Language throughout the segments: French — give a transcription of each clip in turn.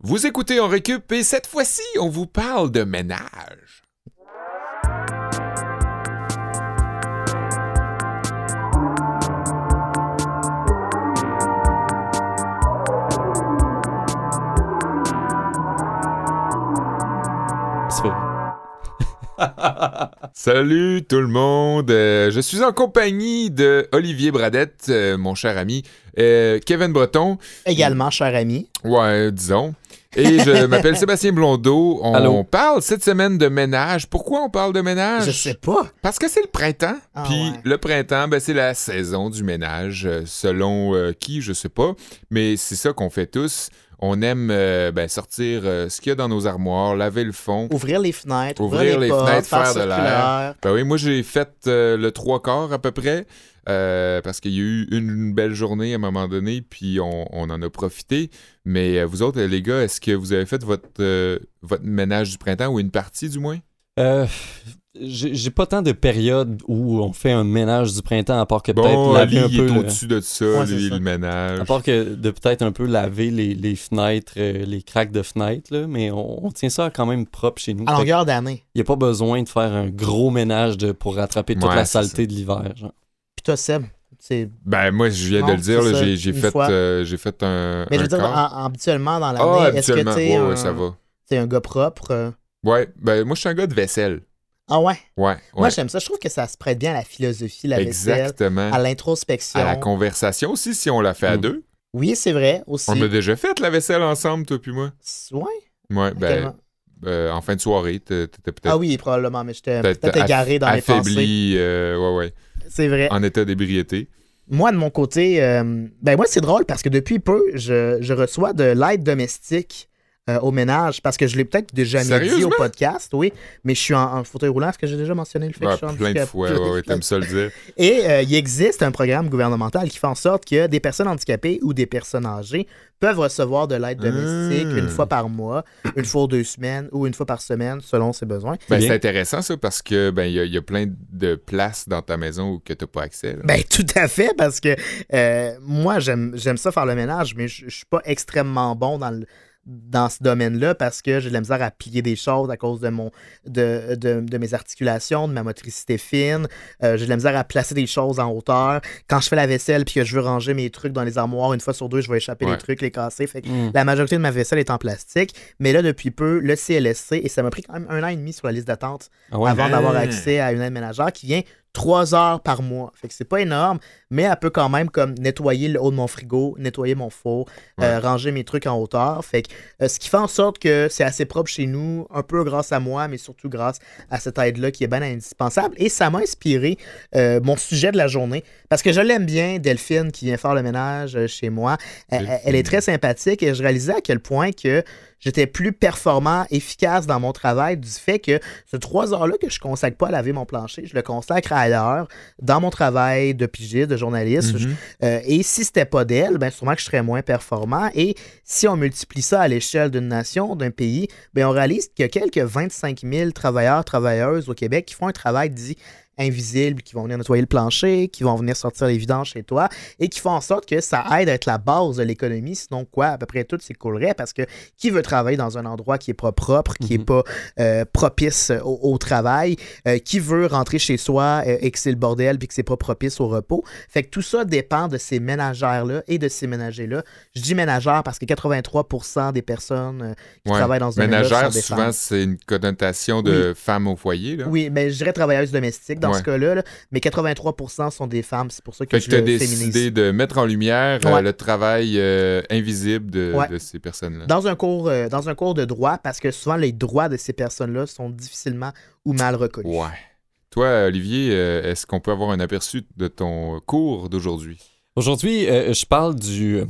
Vous écoutez en récup et cette fois-ci, on vous parle de ménage. Salut tout le monde, Euh, je suis en compagnie de Olivier Bradette, euh, mon cher ami, euh, Kevin Breton, Également, cher ami. ouais, disons, et je m'appelle Sébastien Blondeau. On Allô? parle cette semaine de ménage. Pourquoi on parle de ménage? Je sais pas. Parce que c'est le printemps. Ah Puis ouais. le printemps, ben, c'est la saison du ménage. selon euh, qui, je sais pas. Mais c'est ça qu'on fait tous. On aime euh, ben, sortir euh, ce qu'il y a dans nos armoires, laver le fond. Ouvrir les fenêtres, Ouvrir ouvrir, les les, portes, fenêtres, faire, faire de l'air. Ben oui, moi j'ai fait euh, le trois quarts à peu près. euh, parce qu'il y a eu une belle journée à un moment donné, puis on, on en a profité. Mais euh, vous autres, les gars, est-ce que vous avez fait votre, euh, votre ménage du printemps ou une partie du moins? J'ai j'ai pas tant de périodes où on fait un ménage du printemps, à part que peut-être Bon, laver un il peu. est le- au-dessus de ça, Ouais, lui, c'est ça. le ménage. À part que de peut-être un peu laver les, les fenêtres, euh, les craques de fenêtres, là, mais on, on tient ça quand même propre chez nous. À longueur d'année. Il n'y a pas besoin de faire un gros ménage de, pour rattraper toute Ouais, la saleté de l'hiver. genre. Puis toi, Seb, c'est. Ben, moi, je viens Non, de le dire, j'ai fait, euh, j'ai fait un. Mais je veux dire, en- habituellement dans Ah, l'année, est-ce que habituellement, tu ouais, es ouais, un, ça va. t'es un gars propre? euh? Ouais, ben, moi, je suis un gars de vaisselle. Ah ouais? Ouais, Moi, j'aime ça. Je trouve que ça se prête bien à la philosophie, la vaisselle, Exactement. à l'introspection. À la conversation aussi, si on l'a fait à Mm. deux. Oui, c'est vrai aussi. On a déjà fait la vaisselle ensemble, toi puis moi. Ouais? Ouais, ben, euh, en fin de soirée, t'é- t'étais peut-être Ah oui, probablement, mais j'étais peut-être égaré dans mes pensées. affaibli, euh, ouais, ouais, C'est vrai. en état d'ébriété. Moi, de mon côté, euh, ben moi, c'est drôle parce que depuis peu, je, je reçois de l'aide domestique euh, au ménage parce que je l'ai peut-être déjà dit au podcast, oui, mais je suis en, en fauteuil roulant. Est-ce que j'ai déjà mentionné le fait Ouais, que je suis en plein de fois, ouais, ouais, t'aimes ça le dire. Et euh, il existe un programme gouvernemental qui fait en sorte que des personnes handicapées ou des personnes âgées peuvent recevoir de l'aide domestique une fois par mois, une fois deux semaines ou une fois par semaine selon ses besoins. Ben, c'est intéressant ça parce que ben il y, a- il y a plein de places dans ta maison où que t'as pas accès. là. Ben, tout à fait, parce que euh, moi, j'aime j'aime ça faire le ménage, mais je je suis pas extrêmement bon dans le dans ce domaine-là parce que j'ai de la misère à plier des choses à cause de mon de, de, de mes articulations, de ma motricité fine. Euh, j'ai de la misère à placer des choses en hauteur. Quand je fais la vaisselle puis que je veux ranger mes trucs dans les armoires, une fois sur deux, je vais échapper Ouais. les trucs, les casser. Fait que Mm. la majorité de ma vaisselle est en plastique. Mais là, depuis peu, le CLSC, et ça m'a pris quand même un an et demi sur la liste d'attente Ah ouais? avant d'avoir Ah. accès à une aide ménagère qui vient trois heures par mois. Fait que c'est pas énorme, mais elle peut quand même comme nettoyer le haut de mon frigo, nettoyer mon four, euh, ranger mes trucs en hauteur. Fait que euh, ce qui fait en sorte que c'est assez propre chez nous, un peu grâce à moi, mais surtout grâce à cette aide-là qui est bien indispensable. Et ça m'a inspiré euh, mon sujet de la journée. Parce que je l'aime bien, Delphine, qui vient faire le ménage chez moi. Elle est très sympathique et je réalisais à quel point que j'étais plus performant, efficace dans mon travail du fait que ce trois heures-là que je consacre pas à laver mon plancher, je le consacre ailleurs, dans mon travail de pigiste, de journaliste. Mhm. Euh, et si c'était pas d'elle, ben sûrement que je serais moins performant. Et si on multiplie ça à l'échelle d'une nation, d'un pays, ben on réalise qu'il y a quelques 25 000 travailleurs, travailleuses au Québec qui font un travail dit invisible, qui vont venir nettoyer le plancher, qui vont venir sortir les vidanges chez toi et qui font en sorte que ça aide à être la base de l'économie. Sinon, quoi, à peu près tout s'écoulerait parce que qui veut travailler dans un endroit qui est pas propre, qui est Mhm. pas euh, propice au, au travail, euh, qui veut rentrer chez soi euh, et que c'est le bordel puis que c'est pas propice au repos. Fait que tout ça dépend de ces ménagères-là et de ces ménagers-là. Je dis ménagères parce que 83% des personnes euh, qui Ouais. travaillent dans ce domaine-là Ménagère, souvent, c'est une connotation de femme au foyer. Là. Oui, mais je dirais travailleuses domestiques dans Ouais. ce cas-là, là. mais 83% sont des femmes. C'est pour ça que Fait je tu as décidé féminise. de mettre en lumière euh, le travail euh, invisible de, Ouais. de ces personnes-là. Dans un, cours, euh, dans un cours de droit, parce que souvent les droits de ces personnes-là sont difficilement ou mal reconnus. Ouais. Toi, Olivier, euh, est-ce qu'on peut avoir un aperçu de ton cours d'aujourd'hui? Aujourd'hui, euh, je parle du.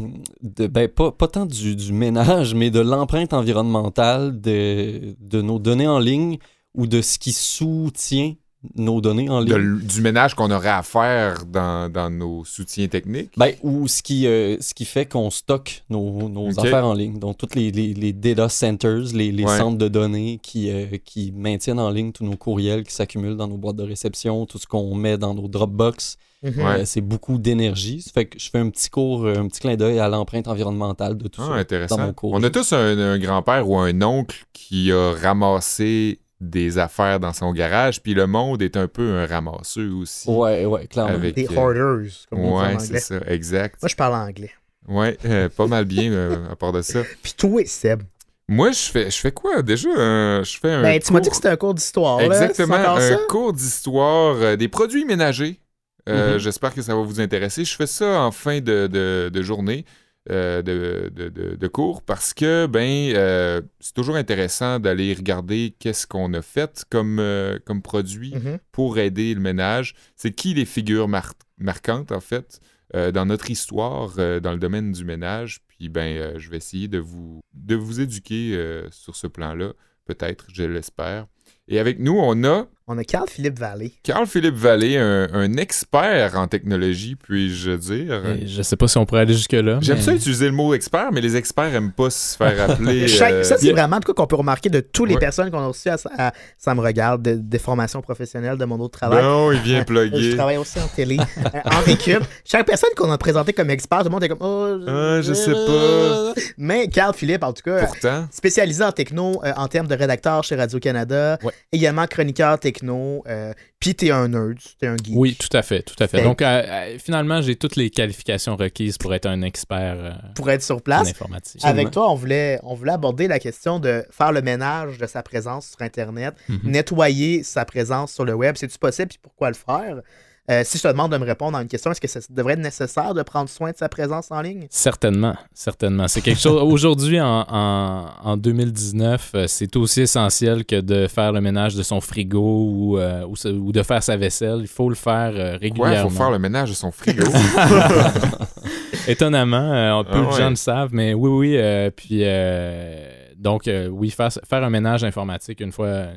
De, ben, pas, pas tant du, du ménage, mais de l'empreinte environnementale de, de nos données en ligne ou de ce qui soutient nos données en ligne. du ménage qu'on aurait à faire dans, dans nos soutiens techniques? Ben, ou ce qui, euh, ce qui fait qu'on stocke nos, nos affaires en ligne. Donc, tous les, les, les data centers, les, les Ouais. centres de données qui, euh, qui maintiennent en ligne tous nos courriels qui s'accumulent dans nos boîtes de réception, tout ce qu'on met dans nos Dropbox. Mhm. Euh, c'est beaucoup d'énergie. Ça fait que je fais un petit cours, un petit clin d'œil à l'empreinte environnementale de tout Ah, ça. intéressant. dans mon cours. On a tous un, un grand-père ou un oncle qui a ramassé des affaires dans son garage, puis le monde est un peu un ramasseux aussi. Ouais, ouais, clairement. Avec- Des euh, hoarders, comme on dit en Ouais, anglais. c'est ça, exact. Moi, je parle anglais. Ouais, euh, pas mal bien euh, à part de ça. Puis toi, Seb, Moi, je fais, je fais quoi déjà? Euh, je fais un. ben, tu m'as dit que c'était un cours d'histoire. là. Exactement, C'est encore un ça? cours d'histoire euh, des produits ménagers. Euh, Mhm. J'espère que ça va vous intéresser. Je fais ça en fin de, de- de journée euh, de, de- de- de cours parce que ben euh, c'est toujours intéressant d'aller regarder qu'est-ce qu'on a fait comme, euh, comme produit Mhm. pour aider le ménage. C'est qui les figures mar- marquantes, en fait, dans notre histoire, dans le domaine du ménage. Puis, ben, je vais essayer de vous, de vous éduquer sur ce plan-là, peut-être, je l'espère. Et avec nous, on a On a Carl-Philippe Vallée. Carl-Philippe Vallée, un, un expert en technologie, puis-je dire. Et je sais pas si on pourrait aller jusque-là. J'aime mais- ça utiliser le mot expert, mais les experts aiment pas se faire appeler. Chaque- euh, ça, c'est vraiment de quoi qu'on peut remarquer de toutes les Ouais. personnes qu'on a reçues à, à- ça me regarde, de- des formations professionnelles de mon autre travail. Non, il vient Je plugger. travaille aussi en télé, euh, en récup. Chaque personne qu'on a présenté comme expert, tout le monde est comme Oh, Ah, je sais pas. Mais Carl Philippe, en tout cas, Pourtant, spécialisé en techno euh, en termes de rédacteur chez Radio-Canada, Ouais. également chroniqueur techno, euh, puis t'es un nerd, t'es un geek. Oui, tout à fait, tout à fait. Fait- Donc, euh, euh, finalement, j'ai toutes les qualifications requises pour être un expert euh, Pour être sur en place. informatique. Avec toi, on voulait, on voulait aborder la question de faire le ménage de sa présence sur Internet, Mhm. nettoyer sa présence sur le web. C'est-tu possible, puis pourquoi le faire? Euh, si je te demande de me répondre à une question, est-ce que ça devrait être nécessaire de prendre soin de sa présence en ligne? Certainement, certainement. C'est quelque chose. Aujourd'hui, en, en, en 2019, euh, c'est aussi essentiel que de faire le ménage de son frigo ou, euh, ou, de faire sa vaisselle. Il faut le faire euh, régulièrement. il faut faire le ménage de son frigo. Étonnamment, euh, peu Ah de ouais. gens le savent, mais oui, oui. euh, puis, euh, donc, euh, oui, faire, faire un ménage informatique une fois, euh,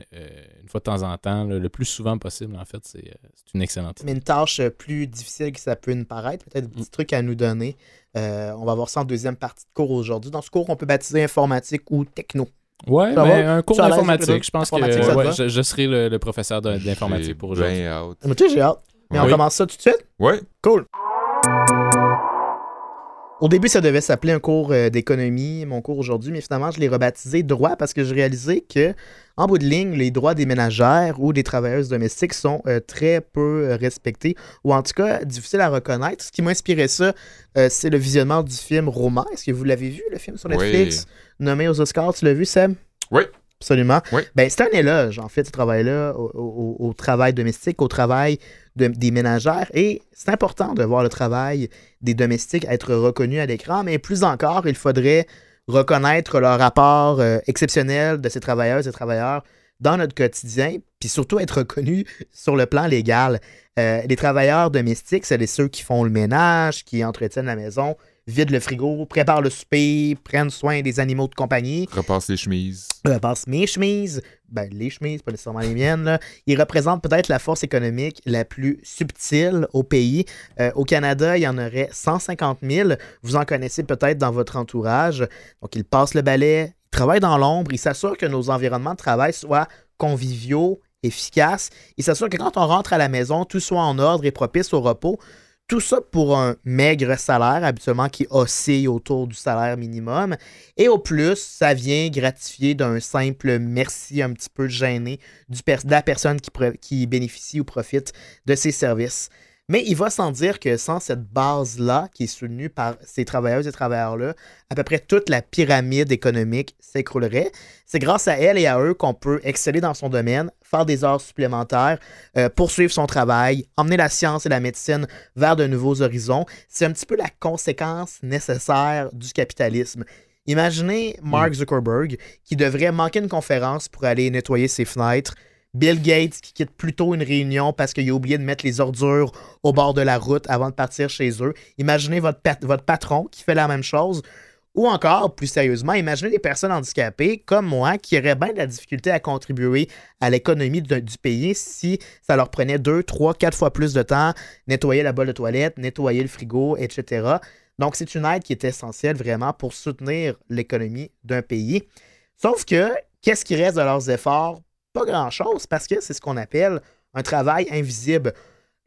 une fois de temps en temps, le plus souvent possible, en fait, c'est euh, c'est une excellente idée. Mais une tâche plus difficile que ça peut nous paraître, peut-être des petits Mm. trucs à nous donner. Euh, on va voir ça en deuxième partie de cours aujourd'hui. Dans ce cours, on peut baptiser informatique ou techno. Ouais, Ça mais va? un cours d'informatique, je pense que ouais, je, je serai le, le professeur de- d'informatique pour J'ai aujourd'hui. bien hâte. Moi, tu sais, j'ai hâte. Mais on Oui. commence ça tout de suite? Ouais, Cool. Au début, ça devait s'appeler un cours euh, d'économie, mon cours aujourd'hui, mais finalement, je l'ai rebaptisé droit parce que je réalisais que, en bout de ligne, les droits des ménagères ou des travailleuses domestiques sont euh, très peu euh, respectés, ou en tout cas difficiles à reconnaître. Ce qui m'a inspiré ça, euh, c'est le visionnement du film Roma. Est-ce que vous l'avez vu, le film sur Netflix, nommé aux Oscars? Tu l'as vu, Seb? Oui. Absolument. Oui. Ben, c'est un éloge, en fait, ce travail-là, au, au- au travail domestique, au travail de- des ménagères. Et c'est important de voir le travail des domestiques être reconnu à l'écran, mais plus encore, il faudrait reconnaître leur rapport euh, exceptionnel de ces travailleuses et travailleurs dans notre quotidien, puis surtout être reconnu sur le plan légal. Euh, les travailleurs domestiques, c'est ceux qui font le ménage, qui entretiennent la maison, vident le frigo, préparent le souper, prennent soin des animaux de compagnie repasse les chemises. euh, passe mes chemises, ben les chemises, pas nécessairement les miennes, là. ils représentent peut-être la force économique la plus subtile au pays. Euh, au Canada, il y en aurait 150 000. Vous en connaissez peut-être dans votre entourage. Donc, ils passent le balai, ils travaillent dans l'ombre, ils s'assurent que nos environnements de travail soient conviviaux, efficaces. Ils s'assurent que quand on rentre à la maison, tout soit en ordre et propice au repos. Tout ça pour un maigre salaire, habituellement qui oscille autour du salaire minimum. Et au plus, ça vient gratifier d'un simple merci un petit peu gêné de la personne qui bénéficie ou profite de ces services. Mais il va sans dire que sans cette base-là, qui est soutenue par ces travailleuses et travailleurs-là, à peu près toute la pyramide économique s'écroulerait. C'est grâce à elle et à eux qu'on peut exceller dans son domaine, faire des heures supplémentaires, euh, poursuivre son travail, emmener la science et la médecine vers de nouveaux horizons. C'est un petit peu la conséquence nécessaire du capitalisme. Imaginez Mark Zuckerberg qui devrait manquer une conférence pour aller nettoyer ses fenêtres. Bill Gates qui quitte plus tôt une réunion parce qu'il a oublié de mettre les ordures au bord de la route avant de partir chez eux. Imaginez votre, votre patron qui fait la même chose. Ou encore, plus sérieusement, imaginez des personnes handicapées comme moi qui auraient bien de la difficulté à contribuer à l'économie du pays si ça leur prenait deux, trois, quatre fois plus de temps, nettoyer la bolle de toilette, nettoyer le frigo, etc. Donc, c'est une aide qui est essentielle vraiment pour soutenir l'économie d'un pays. Sauf que, qu'est-ce qui reste de leurs efforts? Pas grand-chose parce que c'est ce qu'on appelle un travail invisible.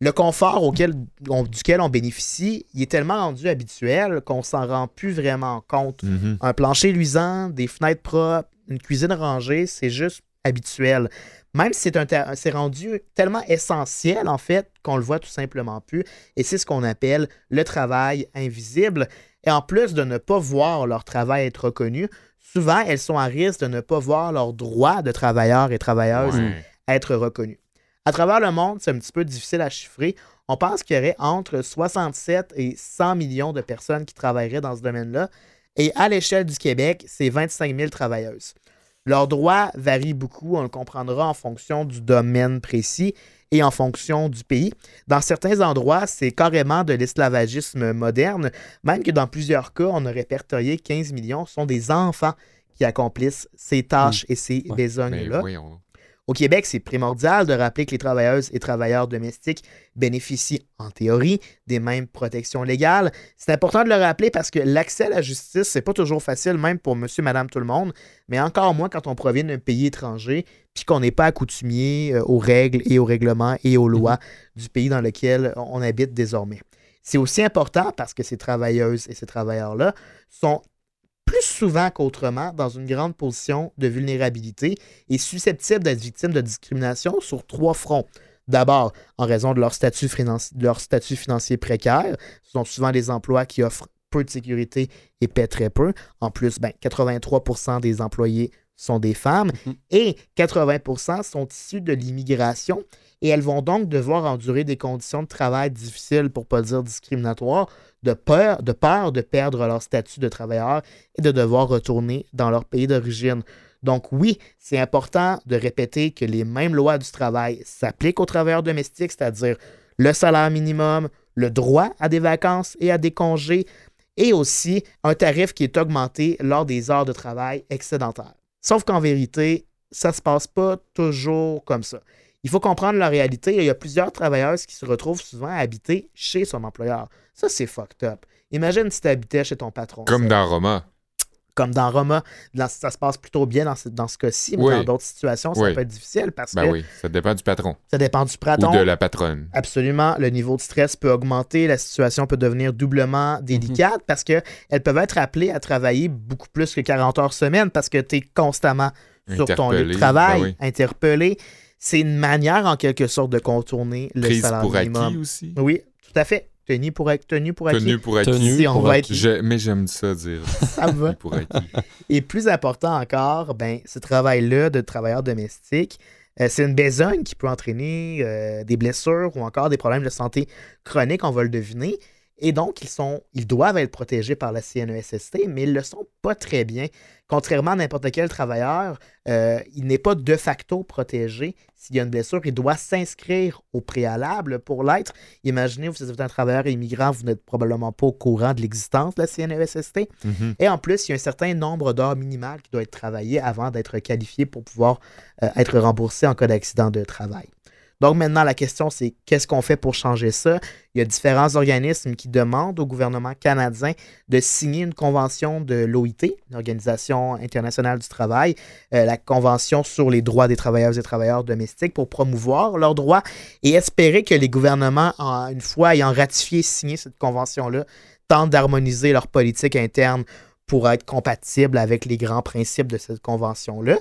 Le confort auquel, on- duquel on bénéficie, il est tellement rendu habituel qu'on s'en rend plus vraiment compte. Mhm. Un plancher luisant, des fenêtres propres, une cuisine rangée, c'est juste habituel. Même si c'est un ter- c'est rendu tellement essentiel, en fait, qu'on le voit tout simplement plus. Et c'est ce qu'on appelle le travail invisible. Et en plus de ne pas voir leur travail être reconnu, souvent, elles sont à risque de ne pas voir leurs droits de travailleurs et travailleuses être reconnus. À travers le monde, c'est un petit peu difficile à chiffrer. On pense qu'il y aurait entre 67 et 100 millions de personnes qui travailleraient dans ce domaine-là. Et à l'échelle du Québec, c'est 25 000 travailleuses. Leurs droits varient beaucoup, on le comprendra en fonction du domaine précis et en fonction du pays. Dans certains endroits, c'est carrément de l'esclavagisme moderne, même que dans plusieurs cas, on a répertorié 15 millions sont des enfants qui accomplissent ces tâches et ces Ouais. Besognes-là. Au Québec, c'est primordial de rappeler que les travailleuses et travailleurs domestiques bénéficient, en théorie, des mêmes protections légales. C'est important de le rappeler parce que l'accès à la justice, c'est pas toujours facile, même pour monsieur, madame, tout le monde, mais encore moins quand on provient d'un pays étranger puis qu'on n'est pas accoutumier euh, aux règles et aux règlements et aux lois du pays dans lequel on habite désormais. C'est aussi important parce que ces travailleuses et ces travailleurs-là sont souvent qu'autrement dans une grande position de vulnérabilité et susceptibles d'être victimes de discrimination sur trois fronts. D'abord, en raison de leur statut, financi- de leur statut financier précaire, ce sont souvent des emplois qui offrent peu de sécurité et paient très peu. En plus, ben, 83% des employés sont des femmes Mhm. et 80% sont issus de l'immigration et elles vont donc devoir endurer des conditions de travail difficiles, pour ne pas dire discriminatoires, de peur, de peur de perdre leur statut de travailleur et de devoir retourner dans leur pays d'origine. Donc oui, c'est important de répéter que les mêmes lois du travail s'appliquent aux travailleurs domestiques, c'est-à-dire le salaire minimum, le droit à des vacances et à des congés, et aussi un tarif qui est augmenté lors des heures de travail excédentaires. Sauf qu'en vérité, ça ne se passe pas toujours comme ça. Il faut comprendre la réalité. Il y a plusieurs travailleuses qui se retrouvent souvent à habiter chez son employeur. Ça, c'est fucked up. Imagine si tu habitais chez ton patron. Comme dans Roma. comme dans Roma, dans- ça se passe plutôt bien dans ce, dans ce cas-ci, mais Oui. dans d'autres situations, ça Oui. peut être difficile parce Ben que oui, ça dépend du patron ça dépend du praton. ou de la patronne. Absolument, le niveau de stress peut augmenter, la situation peut devenir doublement délicate parce qu'elles peuvent être appelées à travailler beaucoup plus que 40 heures semaine parce que tu es constamment sur ton lieu de travail, ben oui. interpellé. C'est une manière en quelque sorte de contenir le Prise salaire pour minimum. acquis aussi. Oui, tout à fait. Tenu pour, tenu pour acquis. Tenu pour acquis. Tenu Si on pour va acquis. être Je- mais j'aime ça dire ça va. tenu pour acquis. Et plus important encore, ben, ce travail-là de travailleur domestique, euh, c'est une besogne qui peut entraîner euh, des blessures ou encore des problèmes de santé chroniques, on va le deviner. Et donc, ils, sont, ils doivent être protégés par la CNESST, mais ils ne le sont pas très bien. Contrairement à n'importe quel travailleur, euh, il n'est pas de facto protégé. S'il y a une blessure, il doit s'inscrire au préalable pour l'être. Imaginez, vous êtes un travailleur immigrant, vous n'êtes probablement pas au courant de l'existence de la CNESST. Mhm. Et en plus, il y a un certain nombre d'heures minimales qui doit être travaillé avant d'être qualifié pour pouvoir euh, être remboursé en cas d'accident de travail. Donc maintenant, la question, c'est qu'est-ce qu'on fait pour changer ça? Il y a différents organismes qui demandent au gouvernement canadien de signer une convention de l'OIT, l'Organisation internationale du travail, euh, la Convention sur les droits des travailleuses et travailleurs domestiques pour promouvoir leurs droits et espérer que les gouvernements, en- une fois ayant ratifié et signé cette convention-là, tentent d'harmoniser leur politique interne pour être compatible avec les grands principes de cette convention-là.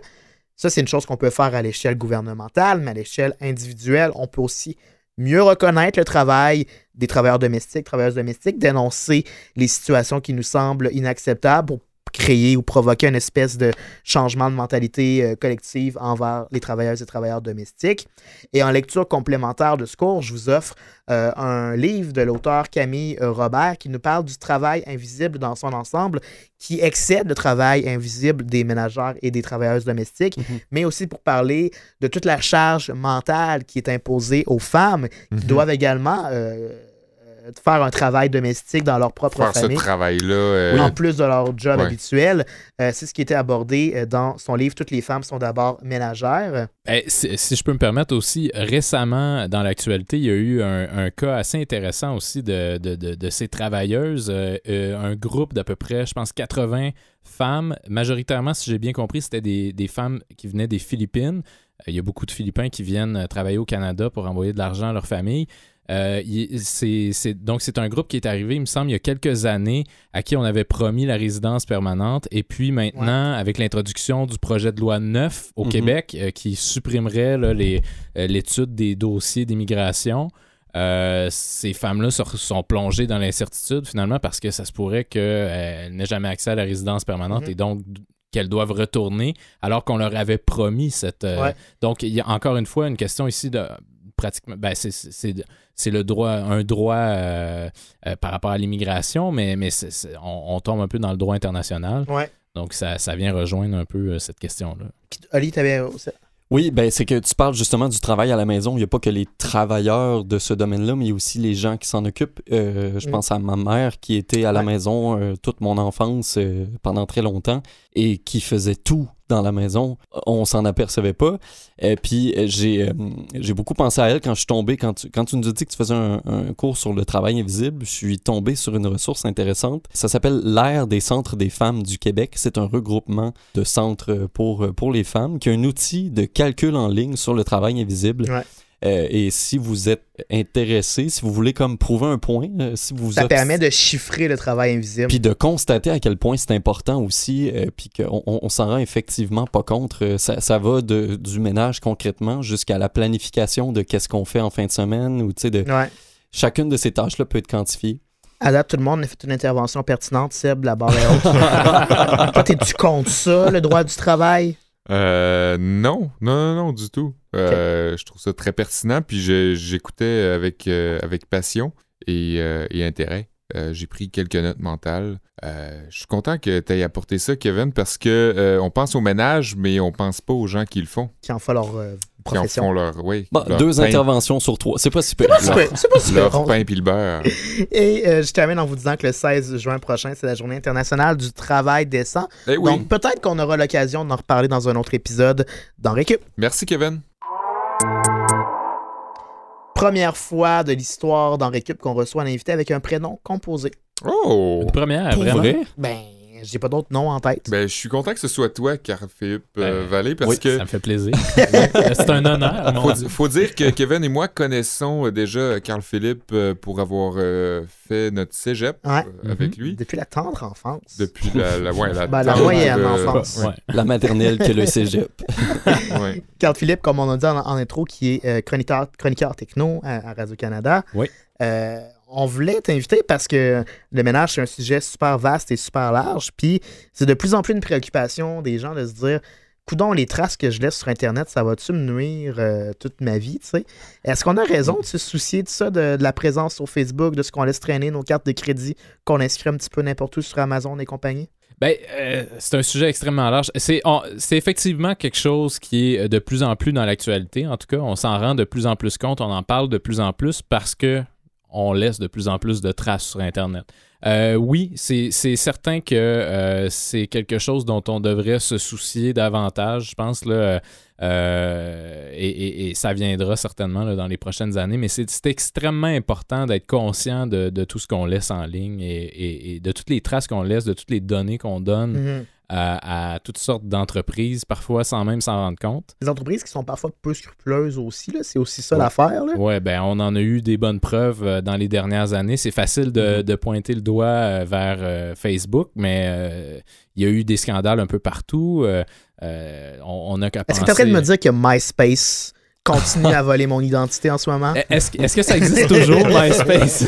Ça, c'est une chose qu'on peut faire à l'échelle gouvernementale, mais à l'échelle individuelle, on peut aussi mieux reconnaître le travail des travailleurs domestiques, travailleuses domestiques, dénoncer les situations qui nous semblent inacceptables créer ou provoquer une espèce de changement de mentalité euh, collective envers les travailleuses et travailleurs domestiques. Et en lecture complémentaire de ce cours, je vous offre euh, un livre de l'auteur Camille euh, Robert qui nous parle du travail invisible dans son ensemble, qui excède le travail invisible des ménagères et des travailleuses domestiques, Mhm. mais aussi pour parler de toute la charge mentale qui est imposée aux femmes qui Mhm. doivent également euh, de faire un travail domestique dans leur propre Faire ce famille. travail-là. euh, En plus de leur job Ouais. habituel, Euh, c'est ce qui était abordé euh, dans son livre Toutes les femmes sont d'abord ménagères. Eh, si, si je peux me permettre aussi, récemment, dans l'actualité, il y a eu un, un cas assez intéressant aussi de, de, de- de ces travailleuses. Euh, euh, un groupe d'à peu près, je pense, 80 femmes. Majoritairement, si j'ai bien compris, c'était des, des femmes qui venaient des Philippines. Euh, il y a beaucoup de Philippins qui viennent euh, travailler au Canada pour envoyer de l'argent à leur famille. Euh, c'est- donc, c'est un groupe qui est arrivé, il me semble, il y a quelques années, à qui on avait promis la résidence permanente. Et puis maintenant, avec l'introduction du projet de loi 9 au Mhm. Québec, euh, qui supprimerait euh, l'étude des dossiers d'immigration, ces femmes-là se- sont plongées dans l'incertitude finalement parce que ça se pourrait qu'elles n'aient jamais accès à la résidence permanente Mhm. et donc qu'elles doivent retourner alors qu'on leur avait promis cette... Ouais. Donc, il y a encore une fois une question ici de pratiquement... Ben, c'est, c'est- c'est- c'est le droit, un droit euh, euh, par rapport à l'immigration, mais, mais c'est- c'est- on, on tombe un peu dans le droit international. Ouais. Donc, ça, ça vient rejoindre un peu euh, cette question-là. Puis, Oli, t'avais. Oui, ben c'est que tu parles justement du travail à la maison. Il n'y a pas que les travailleurs de ce domaine-là, mais il y a aussi les gens qui s'en occupent. Euh, je Mm. pense à ma mère qui était à la Ouais. maison euh, toute mon enfance euh, pendant très longtemps et qui faisait tout dans la maison. On s'en apercevait pas. Et puis j'ai euh, j'ai beaucoup pensé à elle quand je suis tombé, quand tu, quand tu nous as dit que tu faisais un, cours sur le travail invisible, je suis tombé sur une ressource intéressante. Ça s'appelle l'ère des centres des femmes du Québec. C'est un regroupement de centres pour, pour les femmes qui a un outil de calcul en ligne sur le travail invisible. Euh, et si vous êtes intéressé, si vous voulez comme prouver un point, euh, si vous Ça permet de chiffrer le travail invisible. puis de constater à quel point c'est important aussi, euh, puis qu'on on, on s'en rend effectivement pas compte. Ça, ça va de, du ménage concrètement jusqu'à la planification de qu'est-ce qu'on fait en fin de semaine, ou tu sais, de Ouais. chacune de ces tâches-là peut être quantifiée. À date, tout le monde a fait une intervention pertinente. Seb, la barre est haute. Toi, t'es-tu contre ça, le droit du travail? Euh, non, non, non, non, du tout. Euh, Je trouve ça très pertinent, puis j'écoutais avec, euh, avec passion et, euh, et intérêt. J'ai pris quelques notes mentales. Euh, je suis content que tu aies apporté ça, Kevin, parce que on pense au ménage, mais on pense pas aux gens qui le font, Qui en font leur qui en profession. font leur, oui, Bon, leur deux pain, interventions sur trois, c'est pas si. C'est pas- c'est pas super. leur pain puis le beurre. Et euh, je termine en vous disant que le 16 juin prochain, c'est la journée internationale du travail décent. Eh oui, Donc peut-être qu'on aura l'occasion d'en reparler dans un autre épisode dans Récup. merci Kevin. Première fois de l'histoire dans Récup qu'on reçoit un invité avec un prénom composé. Oh! Une première, Pour vraiment? vrai? Ben, j'ai pas d'autres noms en tête. Ben, je suis content que ce soit toi, Carl-Philippe euh, Ben, Vallée, parce oui, que Ça me fait plaisir. c'est un honneur. faut, di- faut dire que Kevin et moi connaissons euh, déjà Carl-Philippe euh, pour avoir euh, fait notre cégep Ouais. euh, avec lui Depuis la tendre enfance. depuis la, la, ouais, la, Ben, la moyenne euh, enfance. Ouais. La maternelle que le cégep. ouais. Carl Philippe, comme on a dit en, en intro, qui est euh, chroniqueur, chroniqueur techno à, à Radio-Canada. Oui. Euh, on voulait t'inviter parce que le ménage, c'est un sujet super vaste et super large. Puis c'est de plus en plus une préoccupation des gens de se dire Coudon, les traces que je laisse sur Internet, ça va-tu me nuire euh, toute ma vie, tu sais? Est-ce qu'on a raison de se soucier de ça, de, la présence sur Facebook, de ce qu'on laisse traîner, nos cartes de crédit, qu'on inscrit un petit peu n'importe où sur Amazon et compagnie? Ben, euh, c'est un sujet extrêmement large. C'est, effectivement quelque chose qui est de plus en plus dans l'actualité. En tout cas, on s'en rend de plus en plus compte, on en parle de plus en plus parce que on laisse de plus en plus de traces sur Internet. Euh, oui, c'est, certain que euh, c'est quelque chose dont on devrait se soucier davantage, je pense, là, euh, et, ça viendra certainement dans les prochaines années, mais c'est, extrêmement important d'être conscient de, tout ce qu'on laisse en ligne et, de toutes les traces qu'on laisse, de toutes les données qu'on donne Mhm. À, à toutes sortes d'entreprises, parfois sans même s'en rendre compte. Les entreprises qui sont parfois peu scrupuleuses aussi, là, c'est aussi ça Ouais. l'affaire. Ouais, ben on en a eu des bonnes preuves euh, dans les dernières années. C'est facile de, Mhm. de pointer le doigt euh, vers euh, Facebook, mais il y a eu des scandales un peu partout. Euh, on, on a qu'à Est-ce que tu es en train de me dire que MySpace continue à voler mon identité en ce moment? Est-ce, que- ça existe toujours, MySpace?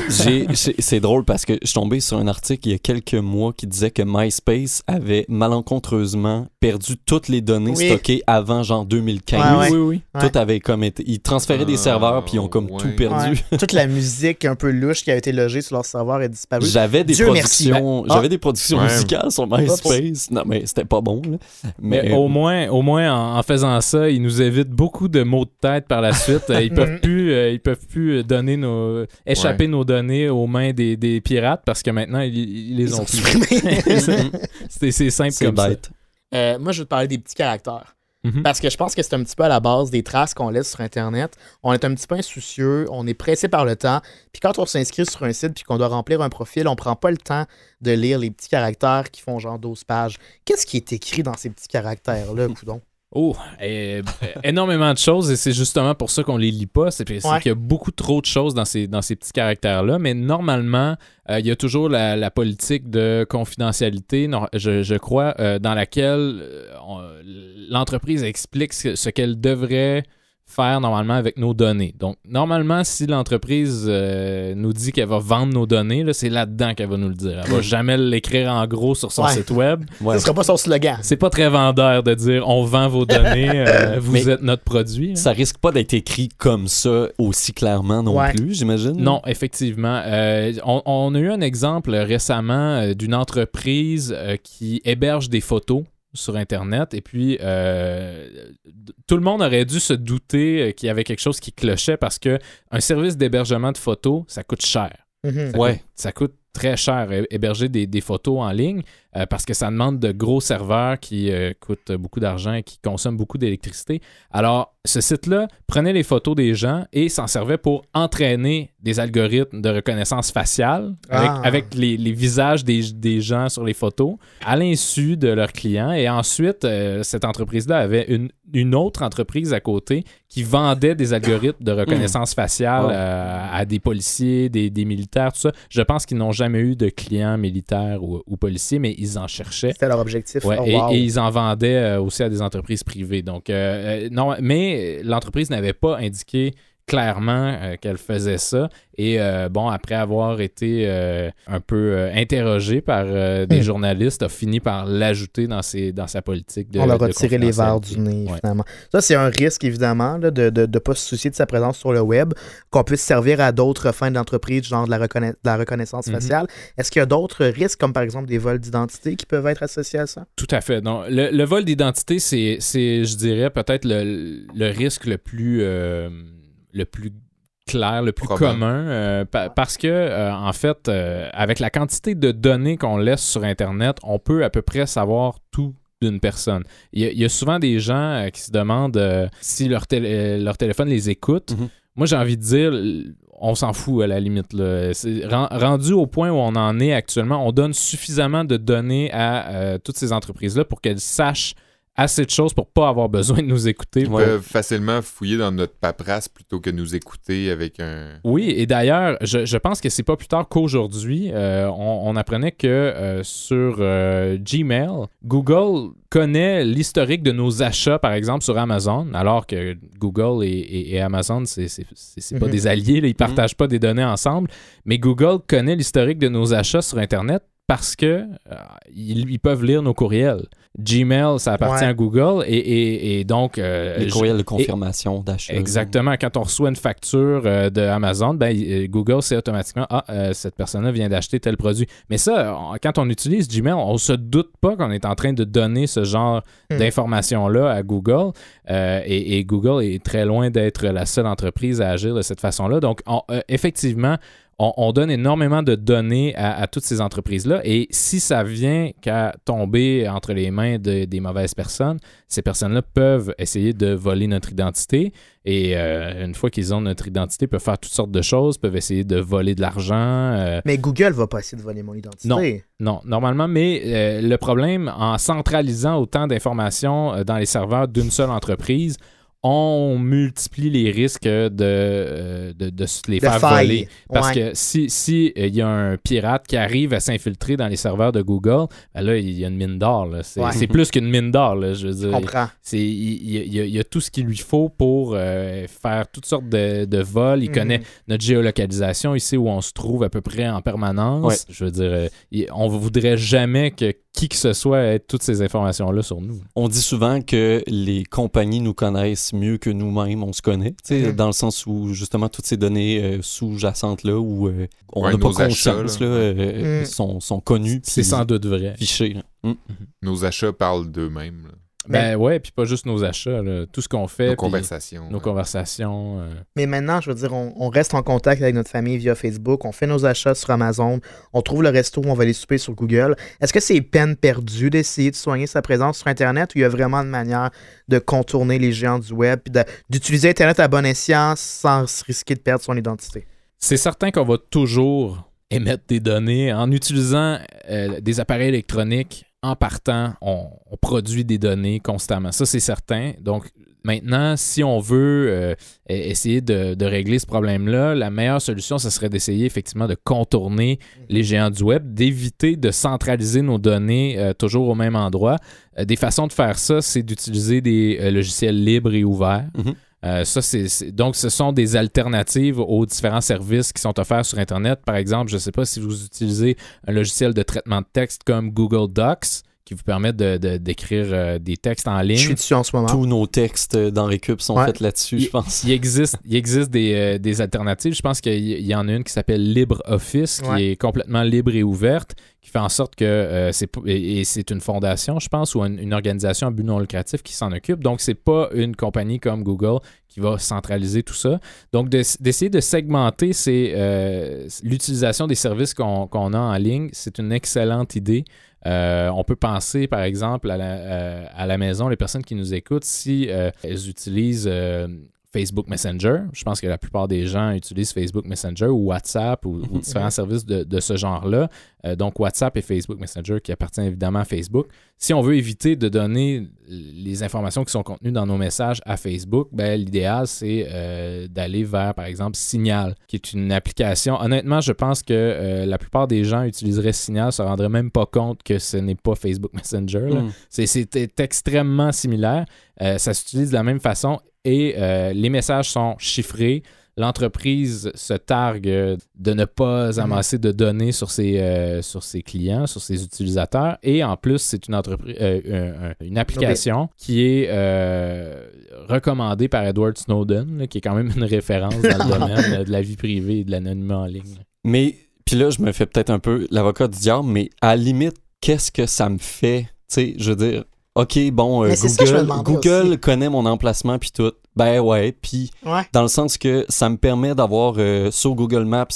C'est drôle parce que je suis tombé sur un article il y a quelques mois qui disait que MySpace avait malencontreusement perdu toutes les données Oui. stockées avant genre 2015. Ouais, ouais. Oui, oui, oui. Ouais. Tout avait comme été. Ils transféraient des Ah, serveurs puis ils ont comme ouais. tout perdu. Ouais. Toute la musique un peu louche qui a été logée sur leur serveur est disparue. J'avais des Dieu productions, Ah. j'avais des productions Ouais. musicales sur MySpace. Non mais c'était pas bon là. Mais Mais, au moins, au moins en, en faisant ça, il nous évite beaucoup de mots de par la suite. Euh, ils peuvent plus, euh, ils peuvent plus donner nos, échapper nos données aux mains des, des pirates parce que maintenant ils, ils les Ils ont. C'est c'est simple C'est comme ça. bête. Euh, moi, je veux te parler des petits caractères. Mhm. Parce que je pense que c'est un petit peu à la base des traces qu'on laisse sur Internet. On est un petit peu insoucieux, on est pressé par le temps. Puis quand on s'inscrit sur un site puis qu'on doit remplir un profil, on prend pas le temps de lire les petits caractères qui font genre 12 pages. Qu'est-ce qui est écrit dans ces petits caractères-là, coudon? Oh, eh, énormément de choses et c'est justement pour ça qu'on les lit pas. C'est Ouais. qu'il y a beaucoup trop de choses dans ces, dans ces petits caractères-là. Mais normalement, euh, il y a toujours la, la politique de confidentialité, non, je, je crois, euh, dans laquelle euh, l'entreprise explique ce, ce qu'elle devrait faire normalement avec nos données. Donc, normalement, si l'entreprise euh, nous dit qu'elle va vendre nos données, là, c'est là-dedans qu'elle va nous le dire. Elle va jamais l'écrire en gros sur son Ouais. site web. Ouais. Ce sera pas son slogan. C'est pas très vendeur de dire on vend vos données, euh, vous Mais êtes notre produit. hein. Ça risque pas d'être écrit comme ça aussi clairement non Ouais. plus, j'imagine? Non, effectivement. Euh, on, on a eu un exemple récemment d'une entreprise euh, qui héberge des photos sur Internet et puis euh, tout le monde aurait dû se douter euh, qu'il y avait quelque chose qui clochait parce que un service d'hébergement de photos, ça coûte cher. Mhm. Ça Ouais. coûte, ça coûte très cher hé- héberger des, des photos en ligne euh, parce que ça demande de gros serveurs qui euh, coûtent beaucoup d'argent et qui consomment beaucoup d'électricité. Alors, ce site-là prenait les photos des gens et s'en servait pour entraîner des algorithmes de reconnaissance faciale avec, Ah. avec les, les visages des, des gens sur les photos à l'insu de leurs clients. Et ensuite, euh, cette entreprise-là avait une, une autre entreprise à côté qui vendait des algorithmes de reconnaissance faciale à des policiers, des, des militaires, tout ça. Je pense qu'ils n'ont jamais eu de clients militaires ou, ou policiers, mais ils en cherchaient. C'était leur objectif. Ouais, Oh, et, wow. et ils en vendaient euh, aussi à des entreprises privées. Donc, euh, euh, non, mais l'entreprise n'avait pas indiqué clairement euh, qu'elle faisait ça. Et euh, bon, après avoir été euh, un peu euh, interrogé par des Hmm. journalistes, a fini par l'ajouter dans, ses, dans sa politique de On a de retiré les verres du nez, Ouais. finalement. Ça, c'est un risque, évidemment, là, de ne pas se soucier de sa présence sur le web, qu'on puisse servir à d'autres fins d'entreprise, genre de la, reconna- de la reconnaissance Mhm. faciale. Est-ce qu'il y a d'autres risques, comme par exemple des vols d'identité, qui peuvent être associés à ça? Tout à fait. Le, le vol d'identité, c'est, c'est, je dirais, peut-être le, le risque le plus, le plus clair, le plus commun, euh, pa- parce que, euh, en fait, euh, avec la quantité de données qu'on laisse sur Internet, on peut à peu près savoir tout d'une personne. Il y, a, il y a souvent des gens qui se demandent si leur, tél- leur téléphone les écoute. Mhm. Moi, j'ai envie de dire, on s'en fout à la limite. là. Rendu au point où on en est actuellement, on donne suffisamment de données à toutes ces entreprises-là pour qu'elles sachent assez de choses pour pas avoir besoin de nous écouter. Ils peuvent facilement fouiller dans notre paperasse plutôt que nous écouter avec un. Oui, et d'ailleurs, je, je pense que c'est pas plus tard qu'aujourd'hui, euh, on, on apprenait que euh, sur euh, Gmail, Google connaît l'historique de nos achats, par exemple, sur Amazon, alors que Google et, et- et Amazon, c'est c'est- c'est- c'est pas Mhm. des alliés, là, ils partagent pas des données ensemble, mais Google connaît l'historique de nos achats sur Internet parce que euh, ils, ils peuvent lire nos courriels. Gmail, ça appartient Ouais. à Google et, et- et donc... euh, Les courriels de confirmation d'achat. Exactement. Quand on reçoit une facture euh, de Amazon, ben, euh, Google sait automatiquement Ah, euh, cette personne-là vient d'acheter tel produit. Mais ça, on- quand on utilise Gmail, on se doute pas qu'on est en train de donner ce genre Hmm. d'informations-là à Google. Euh, et, et Google est très loin d'être la seule entreprise à agir de cette façon-là. Donc, on- euh, effectivement, on, on donne énormément de données à, à toutes ces entreprises-là. Et si ça vient qu'à tomber entre les mains de- des mauvaises personnes, ces personnes-là peuvent essayer de voler notre identité. Et euh, une fois qu'ils ont notre identité, peuvent faire toutes sortes de choses, peuvent essayer de voler de l'argent. euh, Mais Google va pas essayer de voler mon identité. Non. non, normalement, mais euh, le problème, en centralisant autant d'informations dans les serveurs d'une seule entreprise, on multiplie les risques de, euh, de, de se les De faire voler. Parce Ouais. que si si, euh, il y a un pirate qui arrive à s'infiltrer dans les serveurs de Google, ben là, il y a une mine d'or. C'est Ouais. plus qu'une mine d'or. Je veux dire. il, il- il y a, il y a tout ce qu'il lui faut pour euh, faire toutes sortes de, de vols. Il Mhm. connaît notre géolocalisation, il sait où on se trouve à peu près en permanence. Ouais. Je veux dire, il- on voudrait jamais que qui que ce soit ait toutes ces informations-là sur nous. On dit souvent que les compagnies nous connaissent mieux que nous-mêmes, on se connaît, tu sais, Mhm. dans le sens où justement toutes ces données euh, sous-jacentes là, où euh, on Ouais, n'a pas achats, conscience, là. là, euh, sont, sont connues, C'est sans doute vrai. fichées. Nos achats parlent d'eux-mêmes. Là. Ben ouais, puis pas juste nos achats, là. tout ce qu'on fait. Nos conversations. Nos ouais. conversations. euh, Mais maintenant, je veux dire, on, on reste en contact avec notre famille via Facebook, on fait nos achats sur Amazon, on trouve le resto où on va aller souper sur Google. Est-ce que c'est peine perdue d'essayer de soigner sa présence sur Internet ou il y a vraiment une manière de contourner les géants du web puis d'utiliser Internet à bon escient sans se risquer de perdre son identité? C'est certain qu'on va toujours émettre des données en utilisant euh, des appareils électroniques. En partant, on, produit des données constamment. Ça, c'est certain. Donc, maintenant, si on veut euh, e- essayer de, régler ce problème-là, la meilleure solution, ce serait d'essayer effectivement de contourner les géants du web, d'éviter de centraliser nos données euh, toujours au même endroit. Euh, des façons de faire ça, c'est d'utiliser des logiciels libres et ouverts. Mhm. Euh, donc, ce sont des alternatives aux différents services qui sont offerts sur Internet. Par exemple, je ne sais pas si vous utilisez un logiciel de traitement de texte comme Google Docs qui vous permet de, de- d'écrire euh, des textes en ligne. Je suis dessus en ce moment. Tous nos textes dans Récup sont Ouais. faits là-dessus, je pense. Il existe, il existe des, euh, des alternatives. Je pense qu'il y- en a une qui s'appelle LibreOffice, qui Ouais. est complètement libre et ouverte, qui fait en sorte que euh, c'est p- et, et c'est une fondation, je pense, ou une, une organisation à but non lucratif qui s'en occupe. Donc, c'est pas une compagnie comme Google qui va centraliser tout ça. Donc, de- d'essayer de segmenter euh, l'utilisation des services qu'on qu'on a en ligne, c'est une excellente idée. Euh, on peut penser, par exemple, à la, euh, à la maison, les personnes qui nous écoutent, si euh, elles utilisent euh, Facebook Messenger, je pense que la plupart des gens utilisent Facebook Messenger ou WhatsApp ou, ou différents services de, de ce genre-là. Euh, donc WhatsApp et Facebook Messenger qui appartiennent évidemment à Facebook. Si on veut éviter de donner les informations qui sont contenues dans nos messages à Facebook, ben, l'idéal c'est euh, d'aller vers par exemple Signal, qui est une application. Honnêtement, je pense que euh, la plupart des gens utiliseraient Signal, se rendraient même pas compte que ce n'est pas Facebook Messenger. Mm. C'est- extrêmement similaire. Ça s'utilise de la même façon et euh, les messages sont chiffrés. L'entreprise se targue de ne pas amasser de données sur ses, euh, sur ses clients, sur ses utilisateurs. Et en plus, c'est une, entreprise, euh, un- un- une application qui est recommandée par Edward Snowden, là, qui est quand même une référence dans le domaine de la vie privée et de l'anonymat en ligne. Mais, puis là, je me fais peut-être un peu l'avocat du diable, mais à la limite, qu'est-ce que ça me fait? Tu sais, je veux dire, OK, bon, euh, Google, connaît mon emplacement puis tout. Ben ouais, puis Ouais. dans le sens que ça me permet d'avoir euh, sur Google Maps,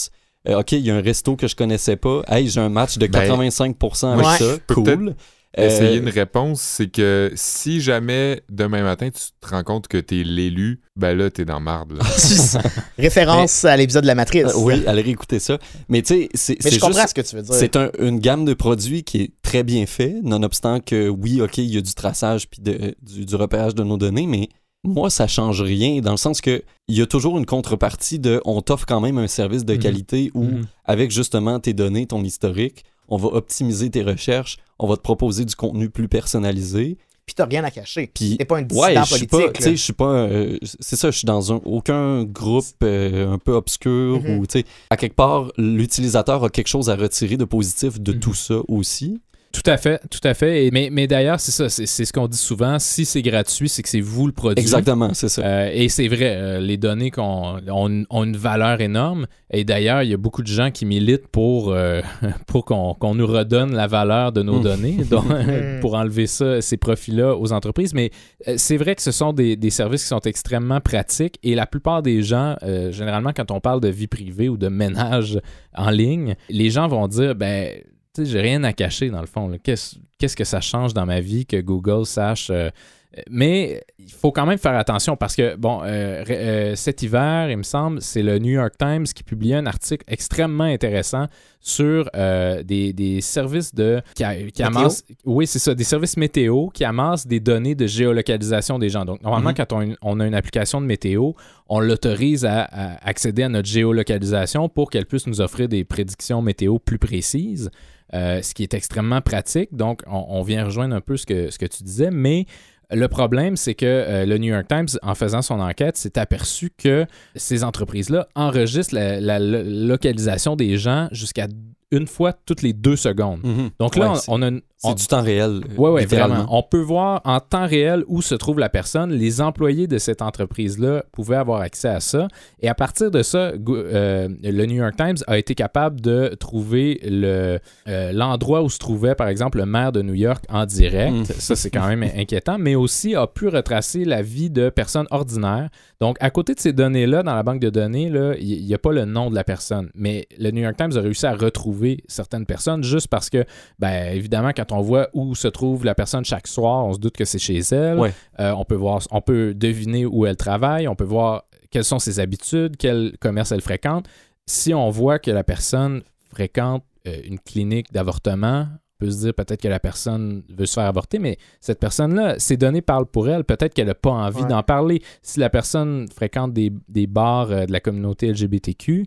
euh, OK, il y a un resto que je connaissais pas. Hey, j'ai un match de Ben, 85% avec Ouais. ça. Cool. Euh, Essayer une réponse, c'est que si jamais demain matin tu te rends compte que t'es l'élu, ben là t'es dans marde. là. Référence à l'épisode de la Matrice. euh, oui, allez réécouter ça. Mais tu sais, c'est Mais c'est je comprends juste- ce que tu veux dire. C'est un- une gamme de produits qui est très bien fait, nonobstant que oui, ok, il y a du traçage puis de- du, du repérage de nos données, mais moi, ça change rien dans le sens que il y a toujours une contrepartie de on t'offre quand même un service de Mhm. qualité où, Mhm. avec justement tes données, ton historique, on va optimiser tes recherches, on va te proposer du contenu plus personnalisé. Puis t'as rien à cacher. Puis T'es pas un dissident Ouais, politique. tu sais, je suis pas, euh, c'est ça, je suis dans un, aucun groupe euh, un peu obscur Mhm. ou, tu sais, à quelque part, l'utilisateur a quelque chose à retirer de positif de Mhm. tout ça aussi. Tout à fait, tout à fait. Et- mais mais d'ailleurs, c'est ça, c'est ce qu'on dit souvent. Si c'est gratuit, c'est que c'est vous le produit. Exactement, c'est ça. Euh, et c'est vrai, euh, les données qu'on, ont, ont une valeur énorme. Et d'ailleurs, il y a beaucoup de gens qui militent pour, euh, pour qu'on, nous redonne la valeur de nos Mm. données, donc, Mm. pour enlever ça, ces profits-là aux entreprises. Mais c'est vrai que ce sont des, des services qui sont extrêmement pratiques. Et la plupart des gens, généralement, quand on parle de vie privée ou de ménage en ligne, les gens vont dire, ben, sais, j'ai rien à cacher dans le fond. Qu'est-ce, que ça change dans ma vie que Google sache euh, mais il faut quand même faire attention parce que, bon, euh, euh, cet hiver, il me semble, c'est le New York Times qui publiait un article extrêmement intéressant sur euh, des, des services de. qui, a- qui Météo? amassent. Oui, c'est ça, des services météo qui amassent des données de géolocalisation des gens. Donc, normalement, Mhm. quand on, on a une application de météo, on l'autorise à, à accéder à notre géolocalisation pour qu'elle puisse nous offrir des prédictions météo plus précises. Euh, ce qui est extrêmement pratique. Donc, on, vient rejoindre un peu ce que, tu disais, mais le problème, c'est que euh, le New York Times, en faisant son enquête, s'est aperçu que ces entreprises-là enregistrent la, la lo- localisation des gens jusqu'à une fois toutes les deux secondes. Mhm. Donc là, Ouais, on, on a une- C'est du temps réel. euh, oui, oui, littéralement. vraiment. On peut voir en temps réel où se trouve la personne. Les employés de cette entreprise-là pouvaient avoir accès à ça. Et à partir de ça, euh, le New York Times a été capable de trouver le, euh, l'endroit où se trouvait, par exemple, le maire de New York en direct. Mm. Ça, c'est quand même inquiétant. Mais aussi a pu retracer la vie de personnes ordinaires. Donc, à côté de ces données-là, dans la banque de données, il n'y a pas le nom de la personne. Mais le New York Times a réussi à retrouver certaines personnes juste parce que ben, évidemment, quand on voit où se trouve la personne chaque soir, on se doute que c'est chez elle. Ouais. Euh, on peut voir, on peut deviner où elle travaille, on peut voir quelles sont ses habitudes, quel commerce elle fréquente. Si on voit que la personne fréquente euh, une clinique d'avortement, on peut se dire peut-être que la personne veut se faire avorter, mais cette personne-là, ses données parlent pour elle. Peut-être qu'elle n'a pas envie Ouais. d'en parler. Si la personne fréquente des, des bars euh, de la communauté LGBTQ,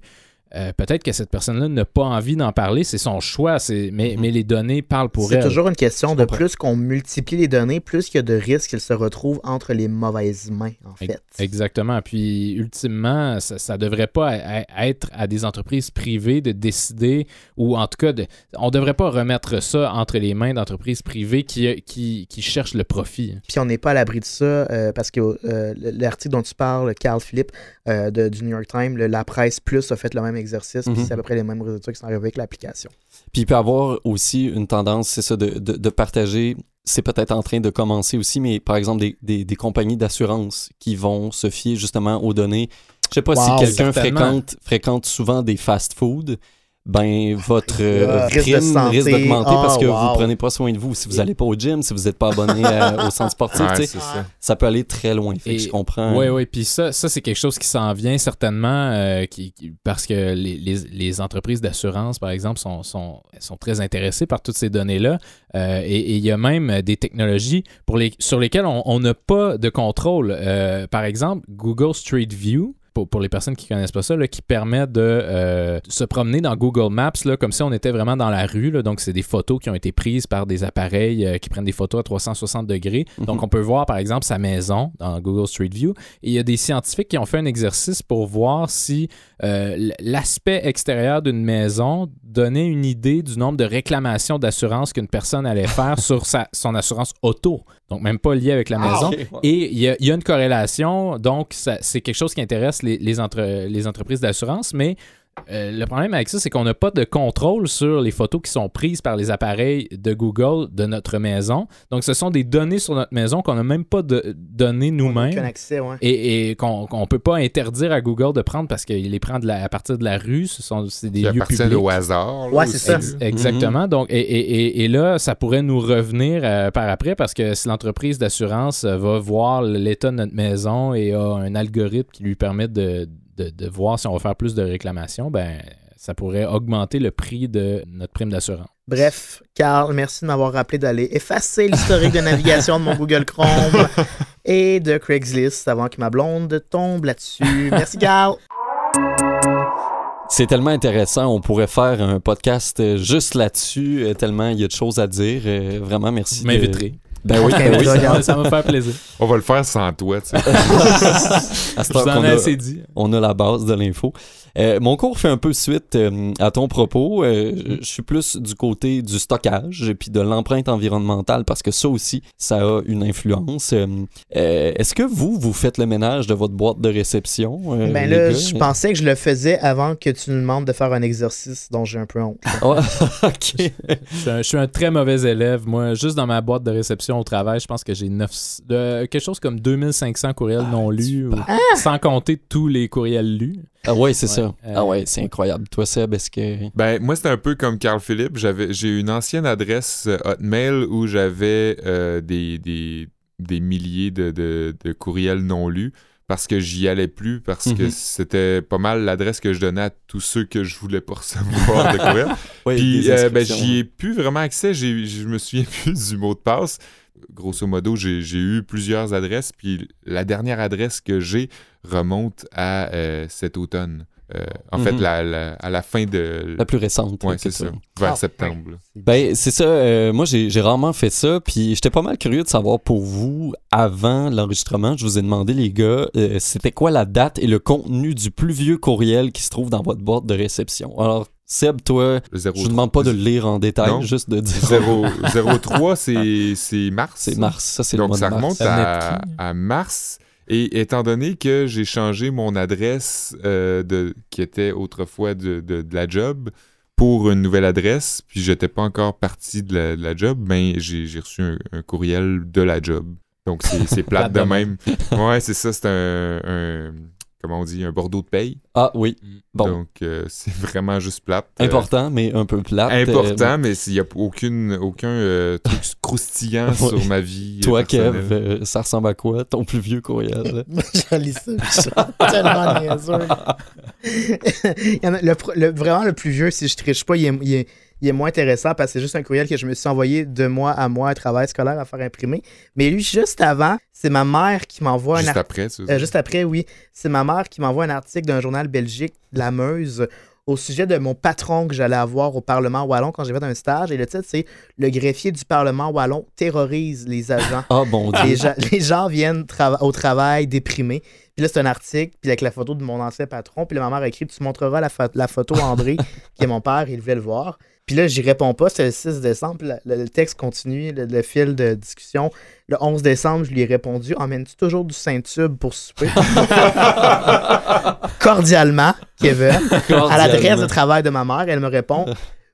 euh, peut-être que cette personne-là n'a pas envie d'en parler, c'est son choix, c'est, mais, Mhm. mais les données parlent pour C'est elle. toujours une question de plus qu'on multiplie les données, plus il y a de risques qu'elles se retrouvent entre les mauvaises mains, en fait. Exactement. Puis, ultimement, ça ne devrait pas a- a- être à des entreprises privées de décider, ou en tout cas, de, on ne devrait pas remettre ça entre les mains d'entreprises privées qui, qui, qui cherchent le profit. Puis on n'est pas à l'abri de ça euh, parce que euh, l'article dont tu parles, Carl Philippe, de- du New York Times, le- la presse plus a fait le même exercice, puis Mhm. c'est à peu près les mêmes résultats qui sont arrivés avec l'application. Puis il peut avoir aussi une tendance, c'est ça, de, de, de partager. C'est peut-être en train de commencer aussi, mais par exemple, des, des, des compagnies d'assurance qui vont se fier justement aux données. Je sais pas Wow, si quelqu'un fréquente, fréquente souvent des fast-food, ben votre euh, Ah, risque de prime santé. risque d'augmenter parce Ah, que wow. vous prenez pas soin de vous. Si vous allez pas au gym, si vous n'êtes pas abonné à- au centre sportif, Ouais, ça. ça peut aller très loin. Fait que Et- je comprends. Oui, oui. Puis ça, ça c'est quelque chose qui s'en vient certainement euh, qui, qui- parce que les, les- les entreprises d'assurance, par exemple, sont, sont, sont très intéressées par toutes ces données-là. Euh, et il y a même des technologies pour les, sur lesquelles on n'a pas de contrôle. Euh, par exemple, Google Street View. Pour, pour les personnes qui connaissent pas ça, là, qui permet de euh, se promener dans Google Maps là, comme si on était vraiment dans la rue. là. Donc, c'est des photos qui ont été prises par des appareils euh, qui prennent des photos à 360 degrés. Donc, Mhm. on peut voir, par exemple, sa maison dans Google Street View. Et il y a des scientifiques qui ont fait un exercice pour voir si euh, l'aspect extérieur d'une maison donnait une idée du nombre de réclamations d'assurance qu'une personne allait faire sur sa, son assurance auto. Donc, même pas lié avec la Ah, maison. Ouais. Et il y, a- il y a une corrélation, donc c'est quelque chose qui intéresse les, les, entre- les entreprises d'assurance, mais euh, le problème avec ça, c'est qu'on n'a pas de contrôle sur les photos qui sont prises par les appareils de Google de notre maison. Donc, ce sont des données sur notre maison qu'on n'a même pas de, données Aucun nous-mêmes accès, ouais. et, et qu'on ne peut pas interdire à Google de prendre parce qu'il les prend de la- à partir de la rue. Ce sont c'est des lieux publics. au hasard. là, Ouais, c'est ça. exactement. Donc, et, et- et- et là, ça pourrait nous revenir euh, par après parce que si l'entreprise d'assurance va voir l'état de notre maison et a un algorithme qui lui permet de, de- de voir si on va faire plus de réclamations, ben ça pourrait augmenter le prix de notre prime d'assurance. Bref, Carl, merci de m'avoir rappelé d'aller effacer l'historique de navigation de mon Google Chrome et de Craigslist avant que ma blonde tombe là-dessus. Merci, Carl. C'est tellement intéressant. On pourrait faire un podcast juste là-dessus, euh, tellement il y a de choses à dire. Euh, Vraiment, merci. Vous de- m'inviterez. Ben oui, ben oui. ça, Ça, me faire plaisir. On va le faire sans toi, tu sais. À cette Je heure vous en qu'on ai a- assez dit. on a la base de l'info. Euh, mon cours fait un peu suite euh, à ton propos. Euh, je suis plus du côté du stockage et puis de l'empreinte environnementale parce que ça aussi, ça a une influence. Est-ce que vous, vous faites le ménage de votre boîte de réception? euh, Ben là, gars? je pensais que je le faisais avant que tu nous demandes de faire un exercice dont j'ai un peu honte. Ok. Je suis, un, je suis un très mauvais élève. Moi, juste dans ma boîte de réception au travail, je pense que j'ai neuf- de- quelque chose comme 2500 courriels non lus, ou- sans compter tous les courriels lus. Ah ouais, c'est Ouais, ça. euh, Ah ouais, c'est incroyable. Toi, Seb, est-ce que... Ben, moi, c'était un peu comme Carl Philippe. J'avais, j'ai une ancienne adresse euh, Hotmail où j'avais euh, des, des, des milliers de, de- de courriels non lus parce que j'y allais plus, parce que Mhm. c'était pas mal l'adresse que je donnais à tous ceux que je voulais pas recevoir de courriel. Ouais, Puis, euh, ben, j'y ai plus vraiment accès. J'ai- Je me souviens plus du mot de passe. Grosso modo, j'ai j'ai eu plusieurs adresses. Puis la dernière adresse que j'ai remonte à euh, cet automne. Euh, en fait, Mhm. la- la- à la fin de. La plus récente. C'est ça. Vers Ah, septembre. Ben, c'est ça. euh, moi, j'ai rarement fait ça. Puis, j'étais pas mal curieux de savoir pour vous, avant l'enregistrement, je vous ai demandé, les gars, euh, c'était quoi la date et le contenu du plus vieux courriel qui se trouve dans votre boîte de réception? Alors, Seb, toi, je ne demande pas de le lire en détail, Non. juste de dire. Zéro- 03, c'est c'est mars. C'est mars, ça c'est le Donc mois ça de mars. remonte Ça de à, à mars. Et étant donné que j'ai changé mon adresse euh, de, qui était autrefois de, de- de la job pour une nouvelle adresse, puis j'étais pas encore parti de la, de la job, ben j'ai reçu un, un courriel de la job. Donc c'est plate de de même. Ouais, c'est ça, c'est un, un- comment on dit, un bordeaux de paye. Ah oui, bon. Donc euh, c'est vraiment juste plate. Euh, Important, mais un peu plate. important, mais il n'y a aucune, aucun euh, truc croustillant Ouais. sur ma vie. euh, Toi, Kev, personnelle. euh, ça ressemble à quoi, ton plus vieux courriel? Je lis ça, tellement niaiseux. Le, vraiment le plus vieux, si je triche pas, il est, il est- il est moins intéressant parce que c'est juste un courriel que je me suis envoyé de moi à moi, un travail scolaire à faire imprimer. Mais lui, juste avant, c'est ma mère qui m'envoie un Juste article. après, tu veux Euh, juste après, oui. C'est ma mère qui m'envoie un article d'un journal belgique, La Meuse, au sujet de mon patron que j'allais avoir au Parlement Wallon quand j'ai fait un stage. Et le titre, c'est Le greffier du Parlement Wallon terrorise les agents. Ah, bon Dieu. les, gens, les gens viennent trava- au travail déprimés. Puis là, c'est un article, puis avec la photo de mon ancien patron. Puis là, ma mère a écrit Tu montreras la, pho- la photo à André, qui est mon père, il voulait le voir. Puis là, j'y réponds pas, c'est le 6 décembre. Le, le texte continue, le, le fil de discussion. Le 11 décembre, je lui ai répondu Emmènes-tu toujours du Saint-Tube pour souper? Cordialement, Kevin. À l'adresse de travail de ma mère, elle me répond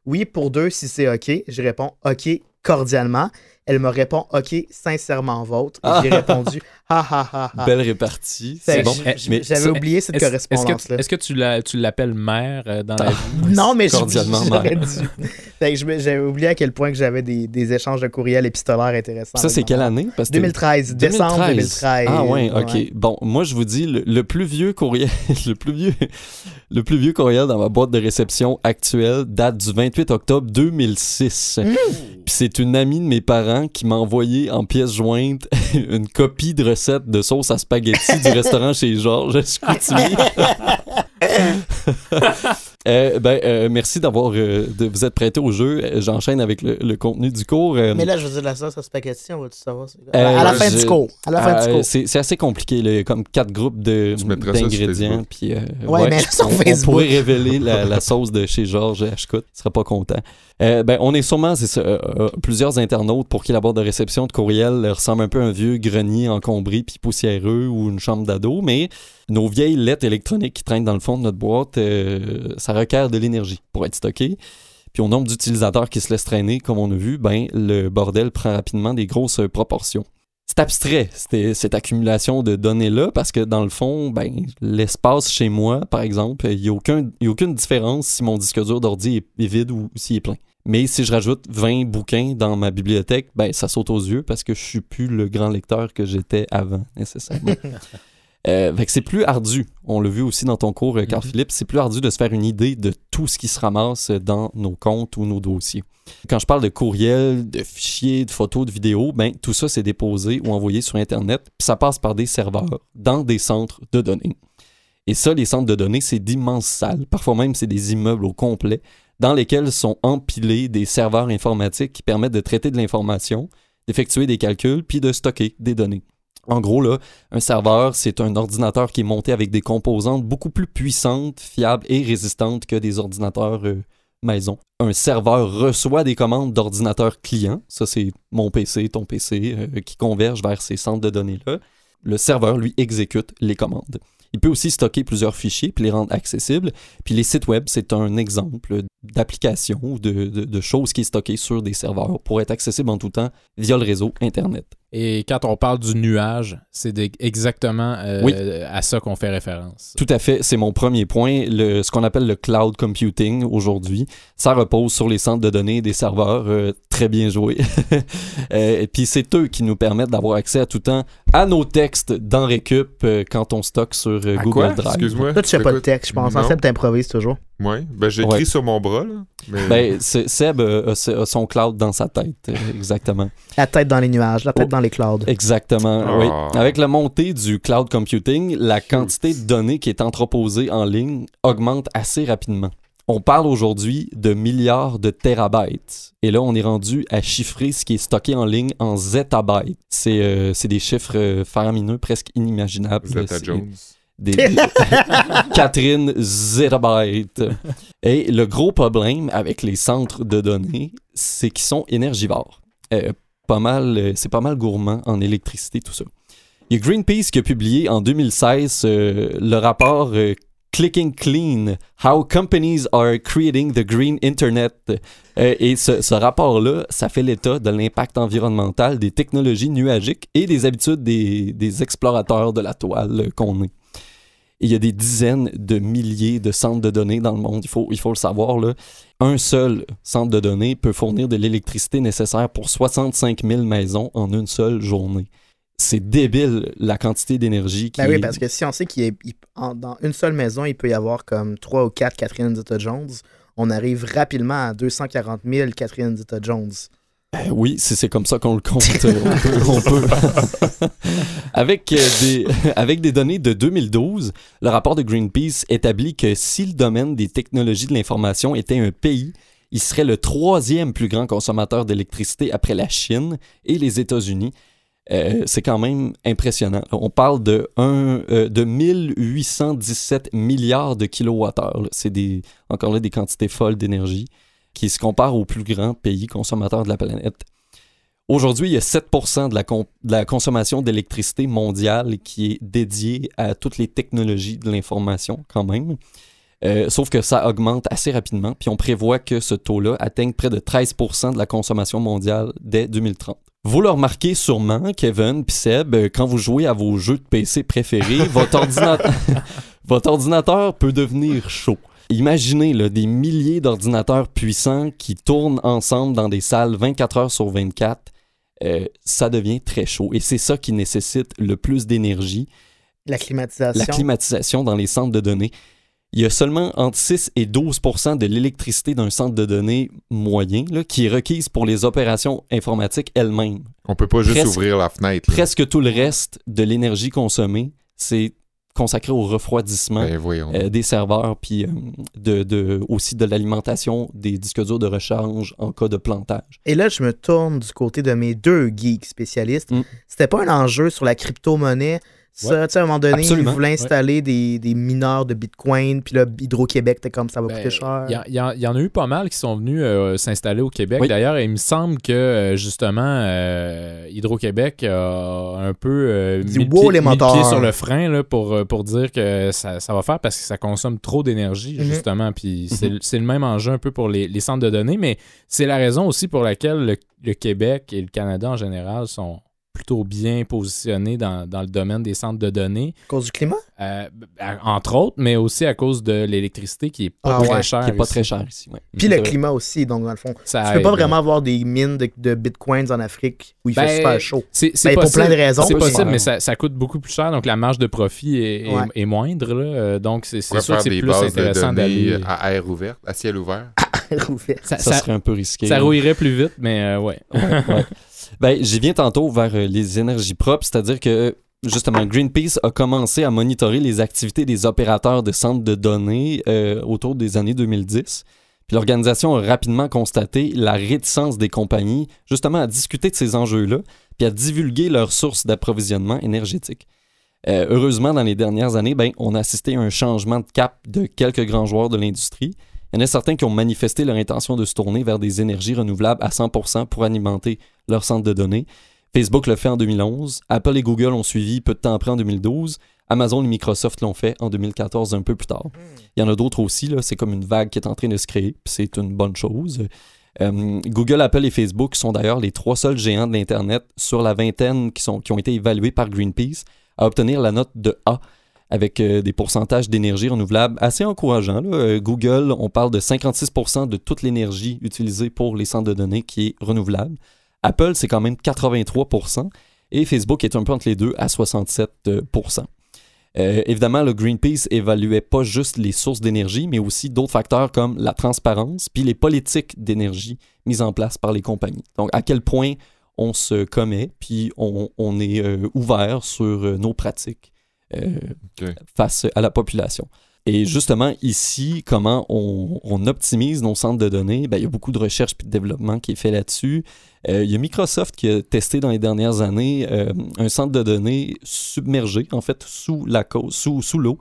Oui, pour deux, si c'est OK. Je réponds OK, cordialement. Elle me répond OK, sincèrement vôtre. Et J'ai répondu Ha ha ha ha. Belle répartie. C'est bon. J'avais oublié cette correspondance-là. Est-ce que, tu la- tu l'appelles mère euh, dans la vie? Non, mais J'avais oublié à quel point que j'avais des, des échanges de courriels épistolaires intéressants. Ça, c'est quelle année? Parce que 2013, décembre 2013. Ah ouais, ok. Ouais. Bon, moi je vous dis le, le plus vieux courriel, le plus vieux, le plus vieux courriel dans ma boîte de réception actuelle date du 28 octobre 2006. Mmh. C'est une amie de mes parents qui m'a envoyé en pièce jointe une copie de recette de sauce à spaghetti du restaurant chez Georges. Euh, ben, euh, merci d'avoir euh, de vous être prêté au jeu. J'enchaîne avec le, le contenu du cours. Euh, Mais là, je veux dire, la sauce à spaghetti, on savoir? c'est quoi? Euh, à la fin je- du cours. À la fin Euh, du cours. c'est assez compliqué, là. Il y a comme quatre groupes de- d'ingrédients. Facebook. Puis, euh, Ouais, mais sur on, on pourrait révéler la, la sauce de chez Georges Ashcott. Il serait pas content. Euh, ben, on est sûrement c'est ça, plusieurs internautes pour qui la boîte de réception de courriel ressemble un peu à un vieux grenier encombré puis poussiéreux ou une chambre d'ado, mais nos vieilles lettres électroniques qui traînent dans le fond de notre boîte, euh, ça requiert de l'énergie pour être stocké. Puis au nombre d'utilisateurs qui se laissent traîner, comme on a vu, ben le bordel prend rapidement des grosses proportions. C'est abstrait, cette accumulation de données-là, parce que dans le fond, ben, l'espace chez moi, par exemple, il n'y a, aucune différence si mon disque dur d'ordi est, vide ou s'il est plein. Mais si je rajoute 20 bouquins dans ma bibliothèque, ben, ça saute aux yeux parce que je suis plus le grand lecteur que j'étais avant, nécessairement. Euh, fait que c'est plus ardu. On l'a vu aussi dans ton cours, euh, Carl Mhm. Philippe. C'est plus ardu de se faire une idée de tout ce qui se ramasse dans nos comptes ou nos dossiers. Quand je parle de courriel, de fichiers, de photos, de vidéos, ben tout ça c'est déposé ou envoyé sur Internet, puis ça passe par des serveurs dans des centres de données. Et ça, les centres de données, c'est d'immenses salles. Parfois même, c'est des immeubles au complet dans lesquels sont empilés des serveurs informatiques qui permettent de traiter de l'information, d'effectuer des calculs, puis de stocker des données. En gros, un serveur, c'est un ordinateur qui est monté avec des composantes beaucoup plus puissantes, fiables et résistantes que des ordinateurs euh, maison. Un serveur reçoit des commandes d'ordinateur client, ça c'est mon PC, ton PC, euh, qui convergent vers ces centres de données-là. Le serveur, lui, exécute les commandes. Il peut aussi stocker plusieurs fichiers puis les rendre accessibles. Puis les sites web, c'est un exemple d'application ou de, choses qui est stockées sur des serveurs pour être accessible en tout temps via le réseau Internet. Et quand on parle du nuage, c'est exactement euh, Oui. à ça qu'on fait référence. Tout à fait, c'est mon premier point. Le, ce qu'on appelle le cloud computing aujourd'hui, ça repose sur les centres de données des serveurs. euh, très bien joué. Euh, et puis c'est eux qui nous permettent d'avoir accès à tout temps à nos textes dans Récup euh, quand on stocke sur euh, À Google quoi? Drive. Excuse-moi. Toi, tu fais pas de texte, je pense. En fait, t'improvises toujours. Ouais. Ben, j'ai Ouais. écrit sur mon bras, là. Mais... Ben, c'est- Seb euh, a, a son cloud dans sa tête, euh, exactement. La tête dans les nuages, la tête Oh. dans les clouds. Exactement, Ah. oui. Avec la montée du cloud computing, la quantité de données qui est entreposée en ligne augmente assez rapidement. On parle aujourd'hui de milliards de terabytes. Et là, on est rendu à chiffrer ce qui est stocké en ligne en zettabytes. C'est euh, c'est des chiffres euh, faramineux, presque inimaginables. Zeta Jones. Des, Catherine Zettabyte. Et le gros problème avec les centres de données, c'est qu'ils sont énergivores. Euh, pas mal, euh, c'est pas mal gourmand en électricité, tout ça. Il y a Greenpeace qui a publié en 2016 euh, le rapport euh, Clicking Clean, How Companies Are Creating the Green Internet. Euh, et ce, ce rapport-là, ça fait l'état de l'impact environnemental des technologies nuagiques et des habitudes des, des explorateurs de la toile qu'on est. Et il y a des dizaines de milliers de centres de données dans le monde, il faut, il faut le savoir. Là. Un seul centre de données peut fournir de l'électricité nécessaire pour 65 000 maisons en une seule journée. C'est débile la quantité d'énergie qui Ben oui, est- parce que si on sait qu'il dans une seule maison, il peut y avoir comme 3 ou 4 Catherine Zeta-Jones, on arrive rapidement à 240 000 Catherine Zeta-Jones. Euh, oui, c'est comme ça qu'on le compte, euh, on peut. on peut. avec, euh, des, avec des données de 2012, le rapport de Greenpeace établit que si le domaine des technologies de l'information était un pays, il serait le troisième plus grand consommateur d'électricité après la Chine et les États-Unis. Euh, c'est quand même impressionnant. On parle de, un, euh, de 1817 milliards de kilowattheures. C'est des, encore là des quantités folles d'énergie qui se comparent au plus grand pays consommateur de la planète. Aujourd'hui, il y a 7% de la, consommation d'électricité mondiale qui est dédiée à toutes les technologies de l'information quand même. Euh, sauf que ça augmente assez rapidement, puis on prévoit que ce taux-là atteigne près de 13% de la consommation mondiale dès 2030. Vous le remarquez sûrement, Kevin puis Seb, euh, quand vous jouez à vos jeux de PC préférés, votre ordinateur peut devenir chaud. Imaginez là, des milliers d'ordinateurs puissants qui tournent ensemble dans des salles 24 heures sur 24. Euh, ça devient très chaud. Et c'est ça qui nécessite le plus d'énergie, La climatisation. la climatisation dans les centres de données. Il y a seulement entre 6 et 12 de l'électricité d'un centre de données moyen là, qui est requise pour les opérations informatiques elles-mêmes. On peut pas juste Presque- ouvrir la fenêtre. là. Presque tout le reste de l'énergie consommée, c'est consacré au refroidissement Ben euh, des serveurs, puis euh, de, de- aussi de l'alimentation des disques durs de recharge en cas de plantage. Et là, je me tourne du côté de mes deux geeks spécialistes. Mm. C'était pas un enjeu sur la crypto-monnaie. Ça, tu sais, à un moment donné, Absolument. ils voulaient installer des, des mineurs de Bitcoin, puis là, Hydro-Québec, t'es comme ça va Ben, coûter cher. Il y, en- il y en a eu pas mal qui sont venus euh, s'installer au Québec. Oui. D'ailleurs, il me semble que euh, justement euh, Hydro-Québec a un peu euh, mis, le pied, les mis le pied moteurs. sur le frein là, pour, pour dire que ça, ça va faire parce que ça consomme trop d'énergie, Mhm. justement. Puis c'est c'est le même enjeu un peu pour les, les centres de données, mais c'est la raison aussi pour laquelle le, le Québec et le Canada en général sont plutôt bien positionnés dans, dans le domaine des centres de données. À cause du climat? Euh, à- entre autres, mais aussi à cause de l'électricité qui est pas Ah très ouais, chère. qui est pas ici. très cher ici. ouais. Puis le vrai. climat aussi, donc dans le fond. Ça Tu peux pas vraiment avoir des mines de, de bitcoins en Afrique où il fait Ben, super chaud. C'est c'est Ben, pour possible, plein de raisons. C'est possible, mais ça, ça coûte beaucoup plus cher, donc la marge de profit est, est- Ouais. est moindre. là. Euh, Donc, c'est sûr que faire c'est des plus intéressant d'aller. à air ouvert, à ciel ouvert? Ça, Ça, ça- serait un peu risqué. ça rouillerait plus vite, mais euh, ouais. Ouais. Ben, j'y viens tantôt vers euh, les énergies propres, c'est-à-dire que justement Greenpeace a commencé à monitorer les activités des opérateurs de centres de données euh, autour des années 2010. Puis l'organisation a rapidement constaté la réticence des compagnies justement à discuter de ces enjeux-là, puis à divulguer leurs sources d'approvisionnement énergétique. Euh, heureusement, dans les dernières années, ben, on a assisté à un changement de cap de quelques grands joueurs de l'industrie. Il y en a certains qui ont manifesté leur intention de se tourner vers des énergies renouvelables à 100% pour alimenter leur centre de données. Facebook le fait en 2011, Apple et Google ont suivi peu de temps après en 2012, Amazon et Microsoft l'ont fait en 2014 un peu plus tard. Il y en a d'autres aussi, c'est comme une vague qui est en train de se créer, puis c'est une bonne chose. Euh, Google, Apple et Facebook sont d'ailleurs les trois seuls géants de l'Internet sur la vingtaine qui, sont, qui ont été évalués par Greenpeace à obtenir la note de A avec euh, des pourcentages d'énergie renouvelable assez encourageants. Euh, Google, on parle de 56% de toute l'énergie utilisée pour les centres de données qui est renouvelable. Apple, c'est quand même 83%. Et Facebook est un peu entre les deux à 67%. Euh, évidemment, le Greenpeace évaluait pas juste les sources d'énergie, mais aussi d'autres facteurs comme la transparence, puis les politiques d'énergie mises en place par les compagnies. Donc, à quel point on se commet, puis on, on est euh, ouvert sur euh, nos pratiques euh, face à la population. Et justement, ici, comment on, optimise nos centres de données, ben, il y a beaucoup de recherche et de développement qui est fait là-dessus. Euh, il y a Microsoft qui a testé dans les dernières années euh, un centre de données submergé, en fait, sous la sous, l'eau,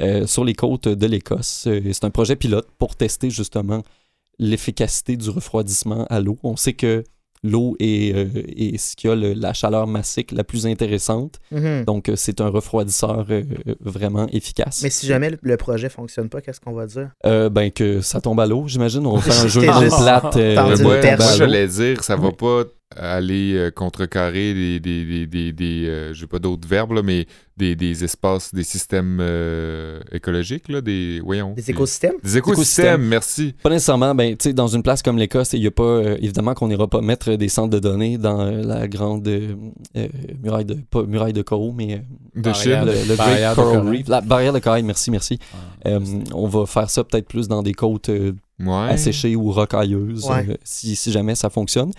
euh, sur les côtes de l'Écosse. C'est un projet pilote pour tester justement l'efficacité du refroidissement à l'eau. On sait que l'eau est, euh, est ce qui a le- la chaleur massique la plus intéressante. Mhm. Donc, euh, c'est un refroidisseur euh, vraiment efficace. Mais si jamais le- projet fonctionne pas, qu'est-ce qu'on va dire? Euh, ben, que ça tombe à l'eau, j'imagine. On faire un jeu de plate. moi, l'eau. j'allais dire, ça va pas aller euh, contrecarrer des, des, des, des, des, euh, j'ai pas d'autres verbes, là, mais des, des espaces, des systèmes euh, écologiques, là, des, voyons. Des écosystèmes? Des écosystèmes, Écosystèmes. merci. Pas nécessairement, ben, tu sais, dans une place comme l'Écosse, il y a pas, euh, évidemment qu'on n'ira pas mettre des centres de données dans euh, la grande euh, euh, muraille de, pas muraille de Corot, mais euh, De Barrière. Chine. le, le Barrière Great de Coral. Reef. La barrière de corail, merci, merci. Ah, Euh, on va faire ça peut-être plus dans des côtes euh, Ouais. asséchées ou rocailleuses, Ouais. euh, si, si jamais ça fonctionne.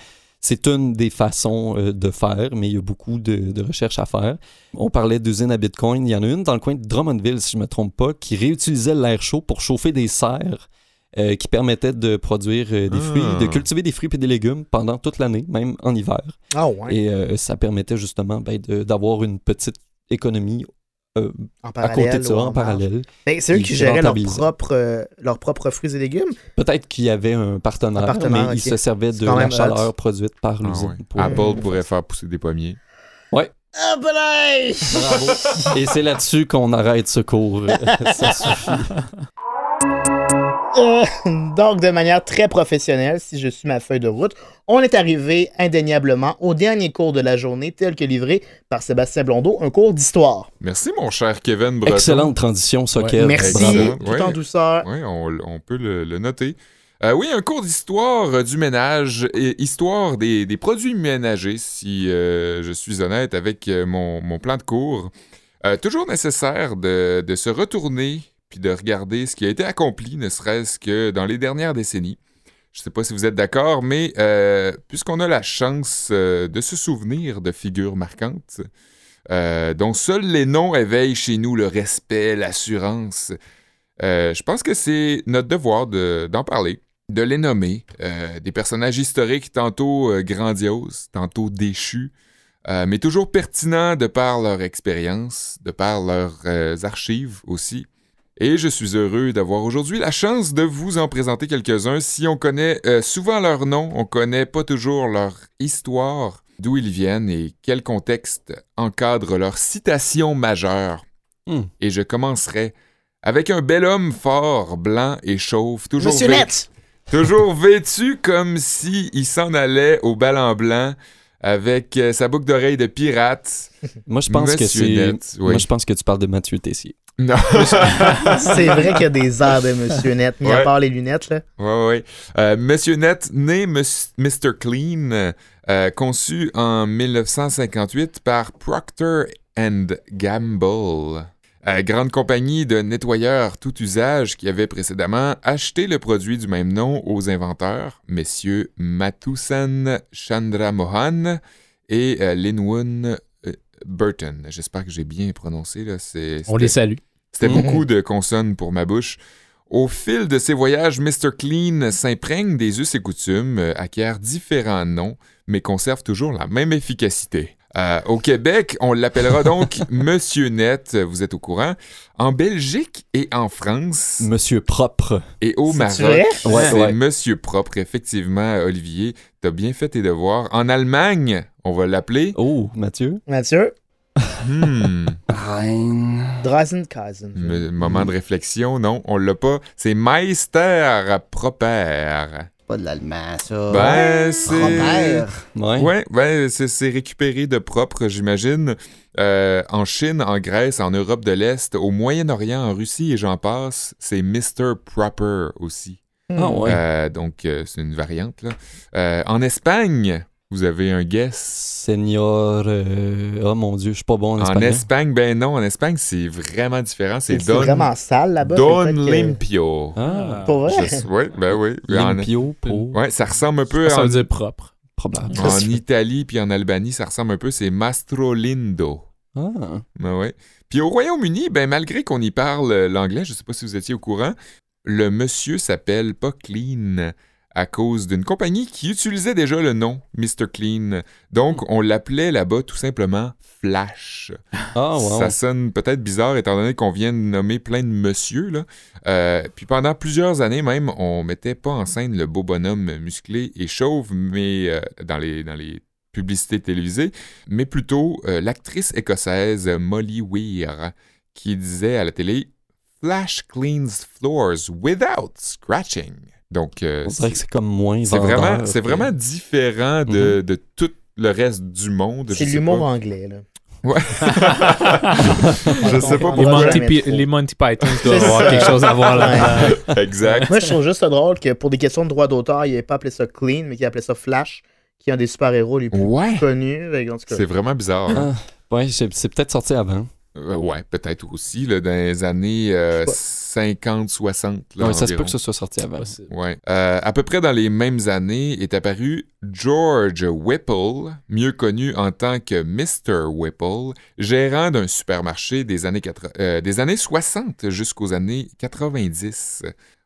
C'est une des façons euh, de faire, mais il y a beaucoup de, de recherches à faire. On parlait d'usines à Bitcoin. Il y en a une dans le coin de Drummondville, si je ne me trompe pas, qui réutilisait l'air chaud pour chauffer des serres euh, qui permettaient de produire euh, des Ah. fruits, de cultiver des fruits et des légumes pendant toute l'année, même en hiver. Ah ouais. Et euh, ça permettait justement ben, d'avoir une petite économie euh, en à parallèle. côté de ça, en parallèle. Mais c'est eux Ils qui géraient leurs rentabilisaient. propres, euh, leurs propres fruits et légumes. Peut-être qu'il y avait un partenaire, Un partenaire, mais il ok. se servait C'est de la chaleur hot. produite par Ah l'usine. ouais. pour- Apple pourrait faire pousser des pommiers. Ah, ben Bravo. Et c'est là-dessus qu'on arrête ce cours. ça suffit. Euh, Donc, de manière très professionnelle, si je suis ma feuille de route, on est arrivé indéniablement au dernier cours de la journée, tel que livré par Sébastien Blondeau, un cours d'histoire. Merci, mon cher Kevin Breton. Excellente transition, ça, Ouais. Merci, Bravo. tout Ouais. en douceur. Oui, on, on peut le, le noter. Euh, oui, un cours d'histoire euh, du ménage, et histoire des, des produits ménagers, si euh, je suis honnête avec euh, mon, mon plan de cours. Euh, toujours nécessaire de, de se retourner puis de regarder ce qui a été accompli, ne serait-ce que dans les dernières décennies. Je ne sais pas si vous êtes d'accord, mais euh, puisqu'on a la chance euh, de se souvenir de figures marquantes, euh, dont seuls les noms éveillent chez nous le respect, l'assurance, je pense que c'est notre devoir de- d'en parler, de les nommer. des personnages historiques tantôt grandioses, tantôt déchus, mais toujours pertinents de par leur expérience, de par leurs archives aussi. Et je suis heureux d'avoir aujourd'hui la chance de vous en présenter quelques-uns. Si on connaît euh, souvent leur nom, on connaît pas toujours leur histoire, d'où ils viennent et quel contexte encadre leur citation majeure. Hmm. Et je commencerai avec un bel homme fort, blanc et chauve, toujours, Monsieur vêtu comme si il s'en allait au bal en blanc avec euh, sa boucle d'oreille de pirate. Moi, je pense que Monsieur c'est. Net, oui. Moi, je pense que tu parles de Mathieu Tessier. Non. C'est vrai qu'il y a des airs de Monsieur Net, mis à Ouais. part les lunettes, là. Ouais, ouais. Euh, Monsieur Net, né Mr. Clean, euh, conçu en 1958 par Procter and Gamble. Euh, grande compagnie de nettoyeurs tout usage qui avait précédemment acheté le produit du même nom aux inventeurs, messieurs Mathusan Chandramohan et euh, Linwoon euh, Burton. J'espère que j'ai bien prononcé. Là. C'est, On les salue. c'était Mhm. beaucoup de consonnes pour ma bouche. Au fil de ses voyages, Mr. Clean s'imprègne des us et coutumes, euh, acquiert différents noms, mais conserve toujours la même efficacité. Euh, au Québec, on l'appellera donc Monsieur Net, vous êtes au courant. En Belgique et en France Monsieur Propre. et au Maroc? Ouais, c'est ouais. Monsieur Propre, effectivement, Olivier. T'as bien fait tes devoirs. En Allemagne, on va l'appeler... Oh, Mathieu. Mathieu, Hmm, Drasenkaisen. me- moment de réflexion, non, on l'a pas. C'est Meister Proper. Pas de l'allemand, ça. Ben, c'est. Ouais. Ouais, ben, c'est c'est récupéré de propre, j'imagine. Euh, en Chine, en Grèce, en Europe de l'Est, au Moyen-Orient, en Russie et j'en passe, c'est Mr. Proper aussi. Ah, ouais. Euh, donc, euh, c'est une variante, là. Euh, en Espagne, vous avez un guess? Senior. Oh mon Dieu, je suis pas bon en En espagnol. Espagne, ben non, en Espagne, c'est vraiment différent. C'est Don, vraiment sale là-bas. Don que- Limpio. Ah. Pour vrai? Je- ouais, ben oui. En- Limpio pour. ouais, ça ressemble un peu Ça en, veut dire propre. Probable. en Italie puis en Albanie, ça ressemble un peu. C'est Mastro Lindo. Ah. Ben ouais. Puis au Royaume-Uni, ben malgré qu'on y parle l'anglais, je sais pas si vous étiez au courant, le monsieur s'appelle pas Clean à cause d'une compagnie qui utilisait déjà le nom Mr. Clean. Donc on l'appelait là-bas tout simplement Flash. Ah, wow. Ça sonne peut-être bizarre étant donné qu'on vient de nommer plein de monsieur. Là. Euh, puis pendant plusieurs années même, on mettait pas en scène le beau bonhomme musclé et chauve, mais euh, dans, les, dans les publicités télévisées, mais plutôt euh, l'actrice écossaise Molly Weir qui disait à la télé Flash cleans floors without scratching. Donc, euh, dirait que c'est comme moins c'est vraiment, c'est que- vraiment différent de, de tout le reste du monde. C'est l'humour anglais, là. Ouais. je sais pas pourquoi. Monty, les Monty Python doivent C'est avoir quelque chose à voir là-dedans. exact. Moi, je trouve juste ça drôle que pour des questions de droit d'auteur, il n'ait pas appelé ça Clean, mais qu'il appelait ça Flash, qui est un des super-héros les plus Ouais. connus. C'est vraiment bizarre. Ah, ouais, c'est c'est peut-être sorti avant. Euh, ouais, peut-être aussi, là, dans les années euh, Je 50-60. là, Ouais, ça se peut que ça soit sorti avant. Ouais. Euh, à peu près dans les mêmes années est apparu George Whipple, mieux connu en tant que Mr. Whipple, gérant d'un supermarché des années, quatre- euh, des années 60 jusqu'aux années 90.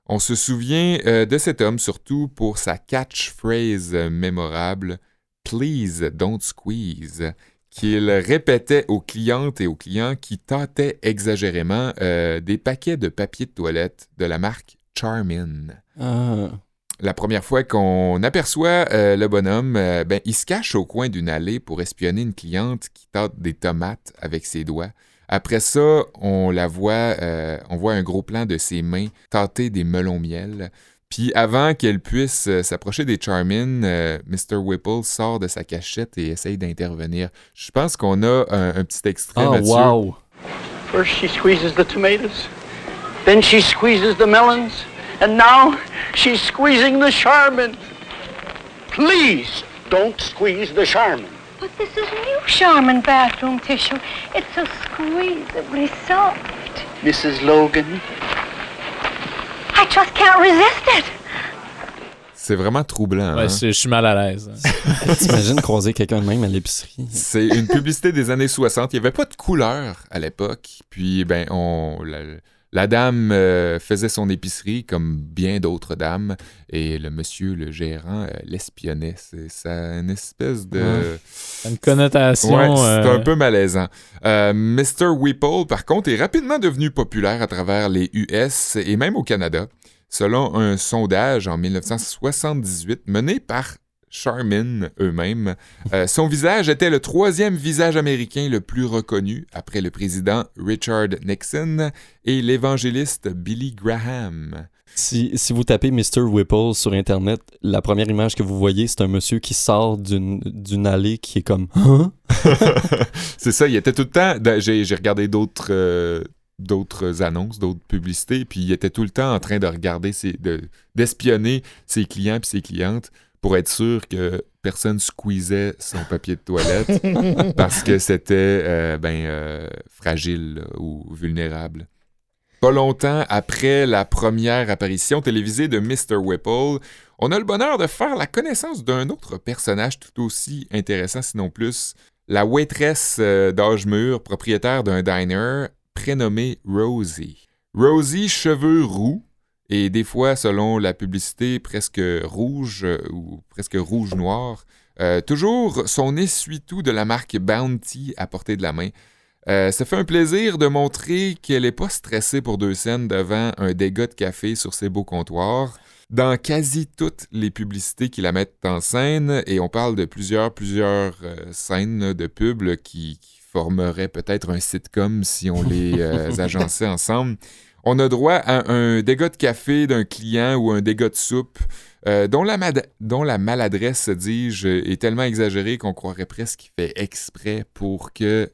On se souvient euh, de cet homme surtout pour sa catchphrase mémorable Please don't squeeze qu'il répétait aux clientes et aux clients qui tâtaient exagérément euh, des paquets de papier de toilette de la marque Charmin. Ah. La première fois qu'on aperçoit euh, le bonhomme, euh, ben, il se cache au coin d'une allée pour espionner une cliente qui tâte des tomates avec ses doigts. Après ça, on la voit, on voit un gros plan de ses mains tâter des melons miel. Puis avant qu'elle puisse euh, s'approcher des Charmin, euh, Mr. Whipple sort de sa cachette et essaye d'intervenir. Je pense qu'on a un, un petit extrait, Mathieu. wow. First she squeezes the tomatoes, then she squeezes the melons, and now she's squeezing the Charmin. Please don't squeeze the Charmin. But this is new Charmin bathroom tissue. It's so squeezably soft. Mrs. Logan, I just can't resist it. C'est vraiment troublant. Ouais, hein? je je suis mal à l'aise. T'imagines croiser quelqu'un de même à l'épicerie? C'est une publicité des années 60. Il n'y avait pas de couleur à l'époque. Puis, ben, on, la, la dame euh, faisait son épicerie comme bien d'autres dames. Et le monsieur, le gérant, euh, l'espionnait. C'est ça, une espèce de. Ouais. Une connotation. Ouais, c'est euh, un peu malaisant. Mr. Whipple, par contre, est rapidement devenu populaire à travers les US et même au Canada, selon un sondage en 1978 mené par Charmin eux-mêmes. Euh, son visage était le troisième visage américain le plus reconnu après le président Richard Nixon et l'évangéliste Billy Graham. Si, si vous tapez Mr. Whipple sur Internet, la première image que vous voyez, c'est un monsieur qui sort d'une allée qui est comme Hein? C'est ça, il était tout le temps. dans- J'ai regardé d'autres euh, d'autres annonces, d'autres publicités, puis il était tout le temps en train de regarder, ses- de- d'espionner ses clients puis ses clientes pour être sûr que personne squeezait son papier de toilette parce que c'était euh, ben euh, fragile ou vulnérable. Pas longtemps après la première apparition télévisée de Mr. Whipple, on a le bonheur de faire la connaissance d'un autre personnage tout aussi intéressant, sinon plus, la waitress euh, d'âge mûr, propriétaire d'un diner, prénommée Rosie. Rosie, cheveux roux, et des fois, selon la publicité, presque rouge euh, ou presque rouge-noir. Euh, toujours son essuie-tout de la marque Bounty à portée de la main. Euh, ça fait un plaisir de montrer qu'elle n'est pas stressée pour deux scènes devant un dégât de café sur ses beaux comptoirs. Dans quasi toutes les publicités qui la mettent en scène, et on parle de plusieurs, plusieurs euh, scènes de pub là, qui, qui formeraient peut-être un sitcom si on les agençait ensemble. On a droit à un dégât de café d'un client ou un dégât de soupe euh, dont, la maladresse, dis-je, est tellement exagérée qu'on croirait presque qu'il fait exprès pour que euh,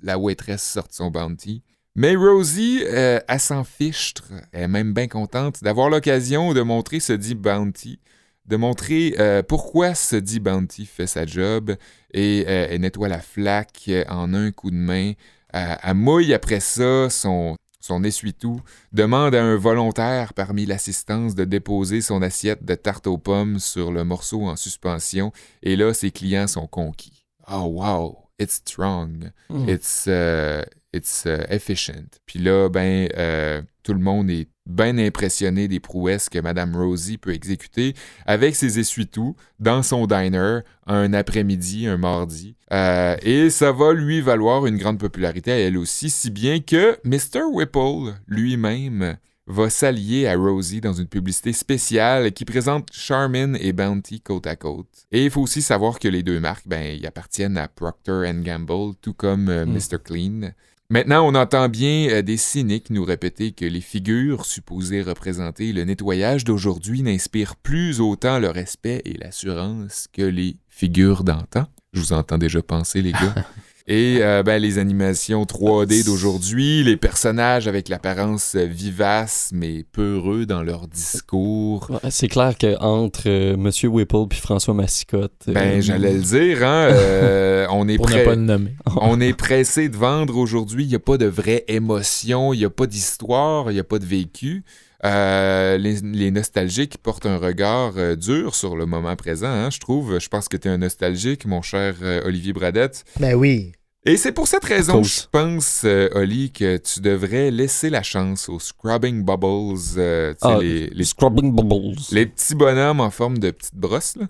la waitress sorte son bounty. Mais Rosie, euh, elle s'en fichtre. Elle est même bien contente d'avoir l'occasion de montrer ce dit bounty, de montrer euh, pourquoi ce dit bounty fait sa job et nettoie la flaque en un coup de main. Elle, elle mouille après ça son, son essuie-tout, demande à un volontaire parmi l'assistance de déposer son assiette de tarte aux pommes sur le morceau en suspension et là, ses clients sont conquis. Oh wow! it's strong, Mm. it's, euh, it's euh, efficient. Puis là, ben, euh, tout le monde est bien impressionné des prouesses que Madame Rosie peut exécuter avec ses essuie-tout dans son diner un après-midi, un mardi. Euh, et ça va lui valoir une grande popularité à elle aussi, si bien que Mr. Whipple lui-même va s'allier à Rosie dans une publicité spéciale qui présente Charmin et Bounty côte à côte. Et il faut aussi savoir que les deux marques, ben, ils appartiennent à Procter Gamble, tout comme euh, Mm. Mr. Clean. Maintenant, on entend bien euh, des cyniques nous répéter que les figures supposées représenter le nettoyage d'aujourd'hui n'inspirent plus autant le respect et l'assurance que les figures d'antan. Je vous entends déjà penser, les gars. Et euh, ben, les animations 3D d'aujourd'hui, les personnages avec l'apparence vivace mais peureux dans leur discours. Ouais, C'est clair qu'entre euh, Monsieur Whipple puis François Massicotte. euh, Ben, j'allais le dire, hein, euh, on est prêt. pas. On est pressé de vendre aujourd'hui. Il n'y a pas de vraie émotion, il n'y a pas d'histoire, il n'y a pas de vécu. Euh, les, les nostalgiques portent un regard euh, dur sur le moment présent, hein, je trouve. Je pense que tu es un nostalgique, mon cher euh, Olivier Bradette. Ben oui. Et c'est pour cette raison, Cause. je pense, euh, Oli, que tu devrais laisser la chance aux Scrubbing Bubbles, euh, Ah, les, les Scrubbing Bubbles. les petits bonhommes en forme de petites brosses, là,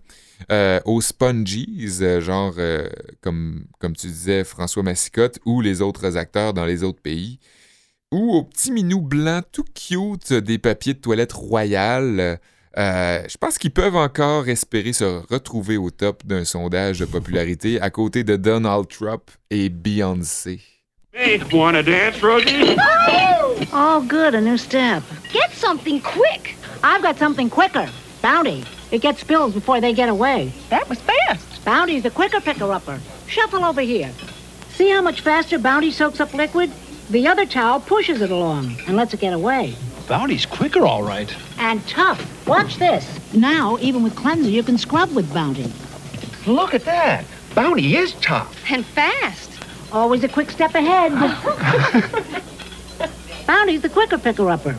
euh, aux spongies, euh, genre, euh, comme, comme tu disais, François Massicotte, ou les autres acteurs dans les autres pays, ou aux petits minous blancs tout cute des papiers de toilette royal. euh, je pense qu'ils peuvent encore espérer se retrouver au top d'un sondage de popularité à côté de Donald Trump et Beyoncé. Hey, wanna dance, Rosie? Oh, good, a new step. Get something quick. I've got something quicker. Bounty. It gets spills before they get away. That was fast. Bounty's the quicker picker-upper. Shuffle over here. See how much faster Bounty soaks up liquid? The other towel pushes it along and lets it get away. Bounty's quicker, all right. And tough. Watch this. Now, even with cleanser, you can scrub with Bounty. Look at that. Bounty is tough. And fast. Always a quick step ahead. Bounty's the quicker picker-upper.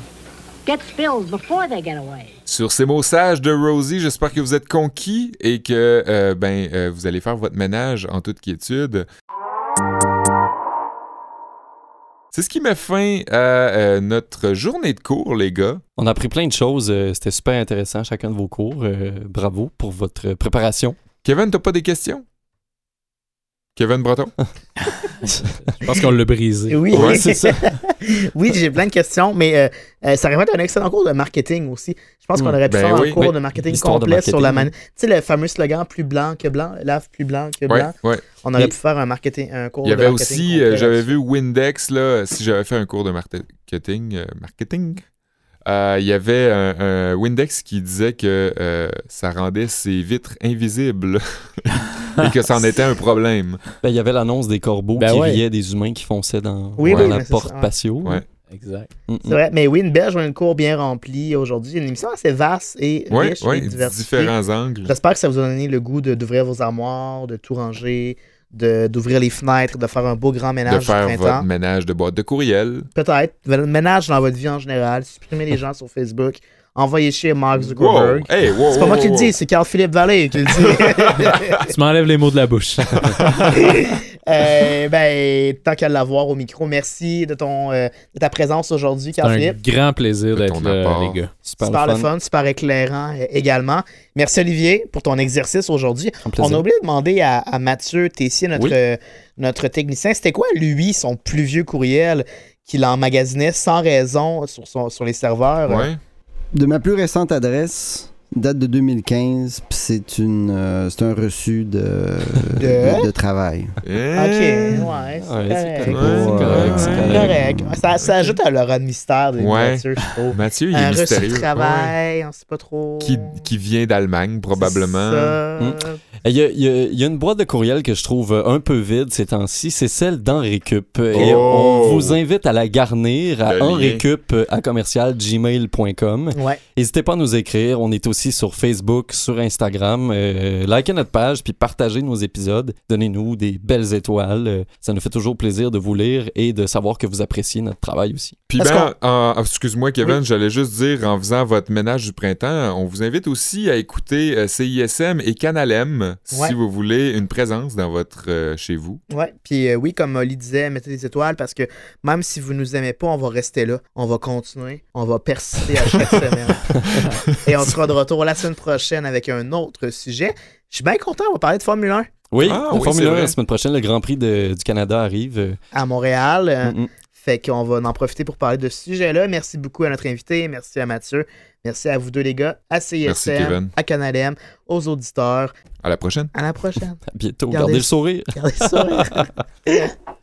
Get spills before they get away. Sur ces mots sages de Rosie, j'espère que vous êtes conquis et que euh, ben, euh, vous allez faire votre ménage en toute quiétude. C'est ce qui met fin à euh, notre journée de cours, les gars. On a appris plein de choses. euh, C'était super intéressant, chacun de vos cours. Euh, bravo pour votre préparation. Kevin, t'as pas des questions? Kevin Breton? Je pense qu'on l'a brisé. Oui, Ouais, c'est ça. oui, j'ai plein de questions, mais euh, euh, ça aurait pu être un excellent cours de marketing aussi. Je pense qu'on Hmm, aurait pu ben faire oui. un cours Oui, de marketing de complet sur la marketing, man... Tu sais, le fameux slogan plus blanc que blanc, lave plus blanc que blanc. ouais. On aurait Et- pu faire un, marketing, un cours Il y de avait marketing aussi, euh, j'avais vu Windex, là, si j'avais fait un cours de marketing, euh, marketing, euh, il y avait un, un Windex qui disait que euh, ça rendait ses vitres invisibles et que ça en était un problème. Ben, il y avait l'annonce des corbeaux Ben qui ouais. riaient des humains qui fonçaient dans, Oui, dans oui, la porte ça, patio. Ouais. Exact. Mm, mm. C'est vrai, mais oui, une un cours bien rempli aujourd'hui. Une émission assez vaste et riche oui, et diversifiée. différents angles. J'espère que ça vous a donné le goût d'ouvrir vos armoires, de tout ranger, d'ouvrir les fenêtres, de faire un beau grand De ménage du faire printemps. votre ménage de boîte de courriel. Peut-être. Ménage dans votre vie en général. Supprimez les gens sur Facebook. Envoyez chez Mark Wow! Zuckerberg. Hey, wow, C'est pas wow, moi qui le dis, c'est Carl-Philippe Vallée qui le dit. Tu m'enlèves les mots de la bouche. Euh, ben, tant qu'à l'avoir au micro, merci de, ton, euh, de ta présence aujourd'hui, C'est un Carl-Philippe. grand plaisir d'être là, les gars. Super, Super le fun. fun, super éclairant euh, également. Merci Olivier pour ton exercice aujourd'hui. On a oublié de demander à, à Mathieu Tessier, notre, Oui. euh, notre technicien, c'était quoi, lui, son plus vieux courriel qu'il emmagasinait sans raison sur, son- sur les serveurs? euh? Ouais. De ma plus récente adresse, date de 2015, puis c'est une, euh, c'est un reçu de, De? travail. Ok, Eh, ouais, c'est Ouais, c'est correct. correct. Ouais, c'est correct, c'est ouais. correct. Correct. Ça, ça ajoute à l'aura de mystère de Ouais. Mathieu, je trouve. Mathieu, il est Un reçu de Ouais. travail, on sait pas trop. Qui, qui vient d'Allemagne, probablement. Il y, a, il y a- il y a une boîte de courriel que je trouve un peu vide ces temps-ci, c'est celle d'Henricup. Et Oh! on vous invite à la garnir à lien. henricup à commercial gmail.com. Ouais. N'hésitez pas à nous écrire. On est aussi aussi sur Facebook, sur Instagram. Euh, likez notre page, puis partagez nos épisodes. Donnez-nous des belles étoiles. Euh, ça nous fait toujours plaisir de vous lire et de savoir que vous appréciez notre travail aussi. Puis ben, en- en- excuse-moi Kevin, j'allais juste dire en faisant votre ménage du printemps, on vous invite aussi à écouter euh, CISM et Canal M Ouais. si vous voulez une présence dans votre euh, chez vous. Ouais, puis euh, oui, comme Oli disait, mettez des étoiles parce que même si vous nous aimez pas, on va rester là. On va continuer. On va persister à chaque semaine. Et on sera de retour la semaine prochaine avec un autre sujet. Je suis bien content, on va parler de Formule 1 Oui, Ah, oui, Formule c'est 1, vrai. la semaine prochaine, le Grand Prix de- du Canada arrive. Euh, à Montréal. Euh, mm. Fait qu'on va en profiter pour parler de ce sujet-là. Merci beaucoup à notre invité. Merci à Mathieu. Merci à vous deux, les gars. À Kevin. à Canal M, aux auditeurs. À la prochaine. À la prochaine. À bientôt. Gardez- Gardez le sourire. Gardez ça.